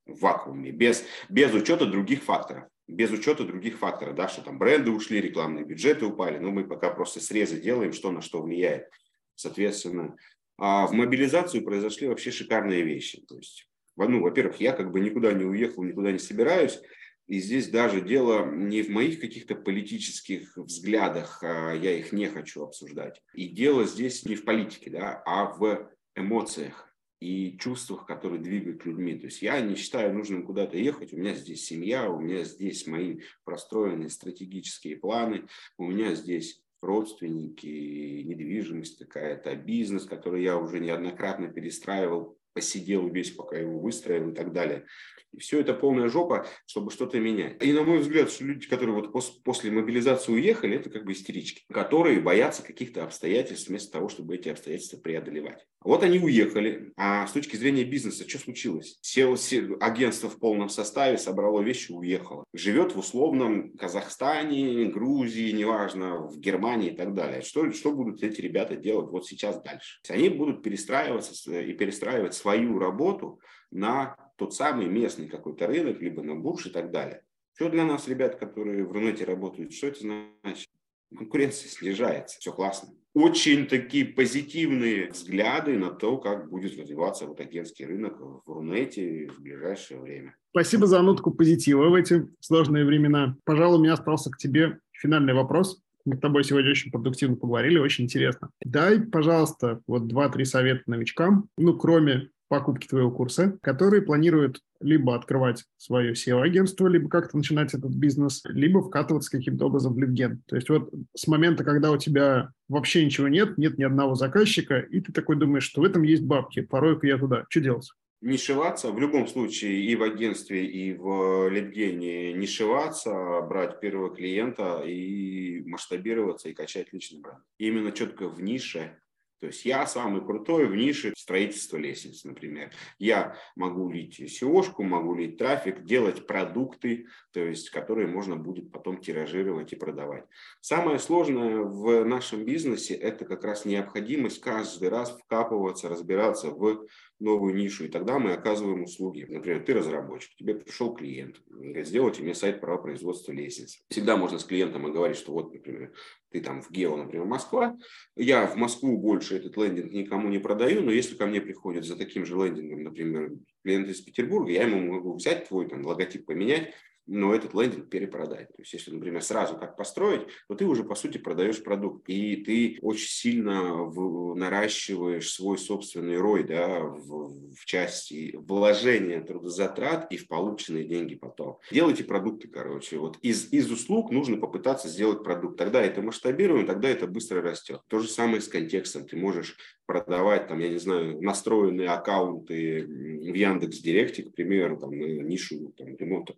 в вакууме, без, без учета других факторов без учета других факторов, да, что там бренды ушли, рекламные бюджеты упали, но мы пока просто срезы делаем, что на что влияет. Соответственно, а в мобилизацию произошли вообще шикарные вещи. То есть, ну, во-первых, я как бы никуда не уехал, никуда не собираюсь, И здесь даже дело не в моих каких-то политических взглядах, а я их не хочу обсуждать. И дело здесь не в политике, да, а в эмоциях и чувствах, которые двигают людьми. То есть я не считаю нужным куда-то ехать, у меня здесь семья, у меня здесь мои простроенные стратегические планы, у меня здесь родственники, недвижимость какая-то, бизнес, который я уже неоднократно перестраивал, посидел весь, пока его выстроил и так далее. И все это полная жопа, чтобы что-то менять. И на мой взгляд, люди, которые вот пос- после мобилизации уехали, это как бы истерички, которые боятся каких-то обстоятельств вместо того, чтобы эти обстоятельства преодолевать. Вот они уехали, а с точки зрения бизнеса, что случилось? Сел, сел агентство в полном составе, собрало вещи, уехало. Живет в условном Казахстане, Грузии, неважно, в Германии и так далее. Что, что будут эти ребята делать вот сейчас дальше? Они будут перестраиваться и перестраивать свою работу на тот самый местный какой-то рынок, либо на бурж и так далее. Что для нас, ребят, которые в Рунете работают, что это значит? Конкуренция снижается, все классно. Очень такие позитивные взгляды на то, как будет развиваться вот агентский рынок в Рунете в ближайшее время. Спасибо за нотку позитива в эти сложные времена. Пожалуй, у меня остался к тебе финальный вопрос. Мы с тобой сегодня очень продуктивно поговорили, очень интересно. Дай, пожалуйста, вот два-три совета новичкам, ну, кроме покупки твоего курса, которые планируют либо открывать свое SEO-агентство, либо как-то начинать этот бизнес, либо вкатываться каким-то образом в лидген. То есть вот с момента, когда у тебя вообще ничего нет, нет ни одного заказчика, и ты такой думаешь, что в этом есть бабки, порой-ка я туда. Что делать? нишеваться, в любом случае и в агентстве, и в лидгене нишеваться, брать первого клиента и масштабироваться и качать личный бренд. Именно четко в нише то есть я самый крутой в нише строительства лестниц, например. Я могу лить SEO, могу лить трафик, делать продукты, то есть, которые можно будет потом тиражировать и продавать. Самое сложное в нашем бизнесе – это как раз необходимость каждый раз вкапываться, разбираться в новую нишу, и тогда мы оказываем услуги. Например, ты разработчик, тебе пришел клиент, говорит, сделайте мне сайт про производство лестниц. Всегда можно с клиентом говорить, что вот, например, ты там в Гео, например, Москва, я в Москву больше этот лендинг никому не продаю, но если ко мне приходит за таким же лендингом, например, клиент из Петербурга, я ему могу взять твой там логотип поменять, но этот лендинг перепродать. То есть, если, например, сразу так построить, то ты уже, по сути, продаешь продукт. И ты очень сильно в, наращиваешь свой собственный рой да, в, в части вложения трудозатрат и в полученные деньги потом. Делайте продукты, короче. Вот из, из услуг нужно попытаться сделать продукт. Тогда это масштабируем, тогда это быстро растет. То же самое с контекстом. Ты можешь продавать, там, я не знаю, настроенные аккаунты в Яндекс Директе, к примеру, там, на нишу там, ремонта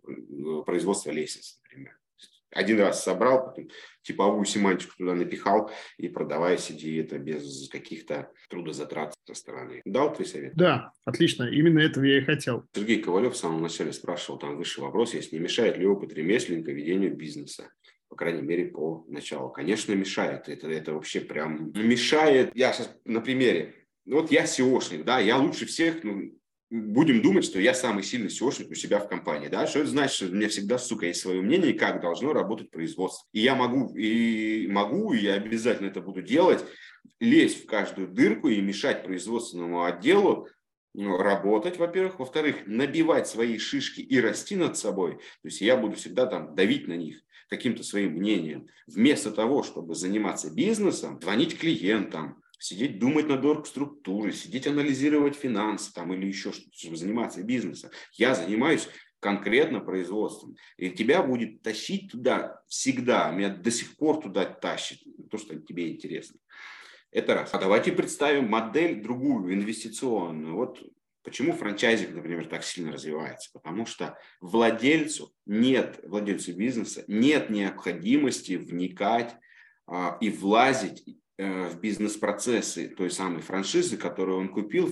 производства лестниц, например. Один раз собрал, потом типовую семантику туда напихал и продавая сиди это без каких-то трудозатрат со стороны. Дал твой совет? Да, отлично. Именно этого я и хотел. Сергей Ковалев в самом начале спрашивал, там высший вопрос есть, не мешает ли опыт ремесленника ведению бизнеса? По крайней мере, по началу. Конечно, мешает. Это, это вообще прям мешает. Я сейчас на примере. Вот я SEOшник, да, я лучше всех, ну, будем думать, что я самый сильный SEOшник у себя в компании. Да? Что это значит? Что у меня всегда, сука, есть свое мнение, как должно работать производство. И я могу, и могу, и я обязательно это буду делать, лезть в каждую дырку и мешать производственному отделу ну, работать, во-первых. Во-вторых, набивать свои шишки и расти над собой. То есть я буду всегда там давить на них каким-то своим мнением. Вместо того, чтобы заниматься бизнесом, звонить клиентам, сидеть думать над оргструктурой, сидеть анализировать финансы там, или еще что-то, чтобы заниматься бизнесом. Я занимаюсь конкретно производством. И тебя будет тащить туда всегда. Меня до сих пор туда тащит. То, что тебе интересно. Это раз. А давайте представим модель другую, инвестиционную. Вот Почему франчайзинг, например, так сильно развивается? Потому что владельцу нет, владельцу бизнеса нет необходимости вникать а, и влазить Э, в бизнес-процессы той самой франшизы, которую он купил,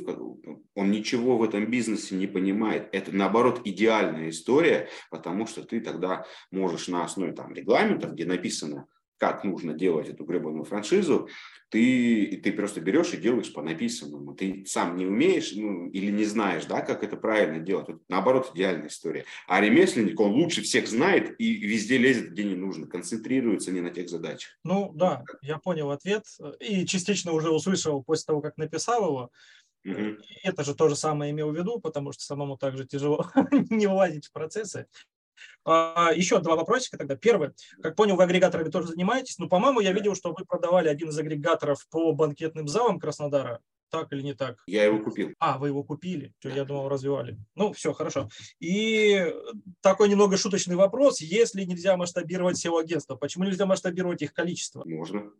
он ничего в этом бизнесе не понимает. Это, наоборот, идеальная история, потому что ты тогда можешь на основе там, регламентов, где написано, как нужно делать эту гребаную франшизу, ты, ты просто берешь и делаешь по написанному. Ты сам не умеешь ну, или не знаешь, да, как это правильно делать. Это, наоборот, идеальная история. А ремесленник, он лучше всех знает и везде лезет, где не нужно, концентрируется не на тех задачах. Ну да, я понял ответ и частично уже услышал после того, как написал его. Угу. Это же то же самое имел в виду, потому что самому также тяжело [LAUGHS] не влазить в процессы. А, еще два вопросика тогда. Первый. Как понял, вы агрегаторами тоже занимаетесь. Ну, по-моему, я видел, что вы продавали один из агрегаторов по банкетным залам Краснодара. Так или не так? Я его купил. А, вы его купили. Все, я думал, развивали. Ну, все, хорошо. И такой немного шуточный вопрос. Если нельзя масштабировать SEO-агентство, почему нельзя масштабировать их количество? Можно.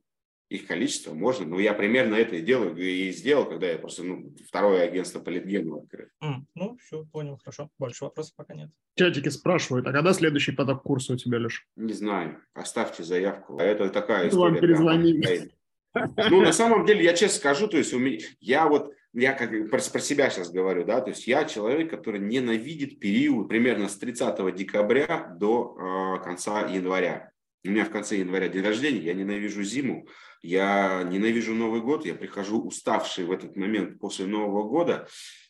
Их количество можно. Но я примерно это и делаю, и сделал, когда я просто ну, второе агентство по литгену открыл. Mm, ну, все, понял, хорошо. Больше вопросов пока нет. Чатики спрашивают, а когда следующий поток курса у тебя, Леш? Не знаю. Оставьте заявку. А это такая Вам история. перезвоним. Ну, на самом деле, я честно скажу, то есть у меня, я вот, я как про, про себя сейчас говорю, да, то есть я человек, который ненавидит период примерно с 30 декабря до э, конца января. У меня в конце января день рождения, я ненавижу зиму, я ненавижу Новый год, я прихожу уставший в этот момент после Нового года,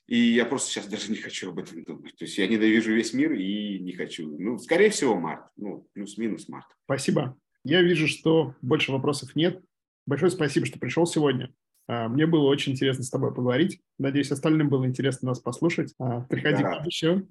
и я просто сейчас [LAUGHS] даже не хочу об этом думать. То есть я ненавижу весь мир и не хочу. Ну, скорее всего, март. Ну, плюс-минус март. Спасибо. Я вижу, что больше вопросов нет. Большое спасибо, что пришел сегодня. А, Мне было очень интересно с тобой поговорить. Надеюсь, остальным было интересно нас послушать. А, Приходи Да. еще.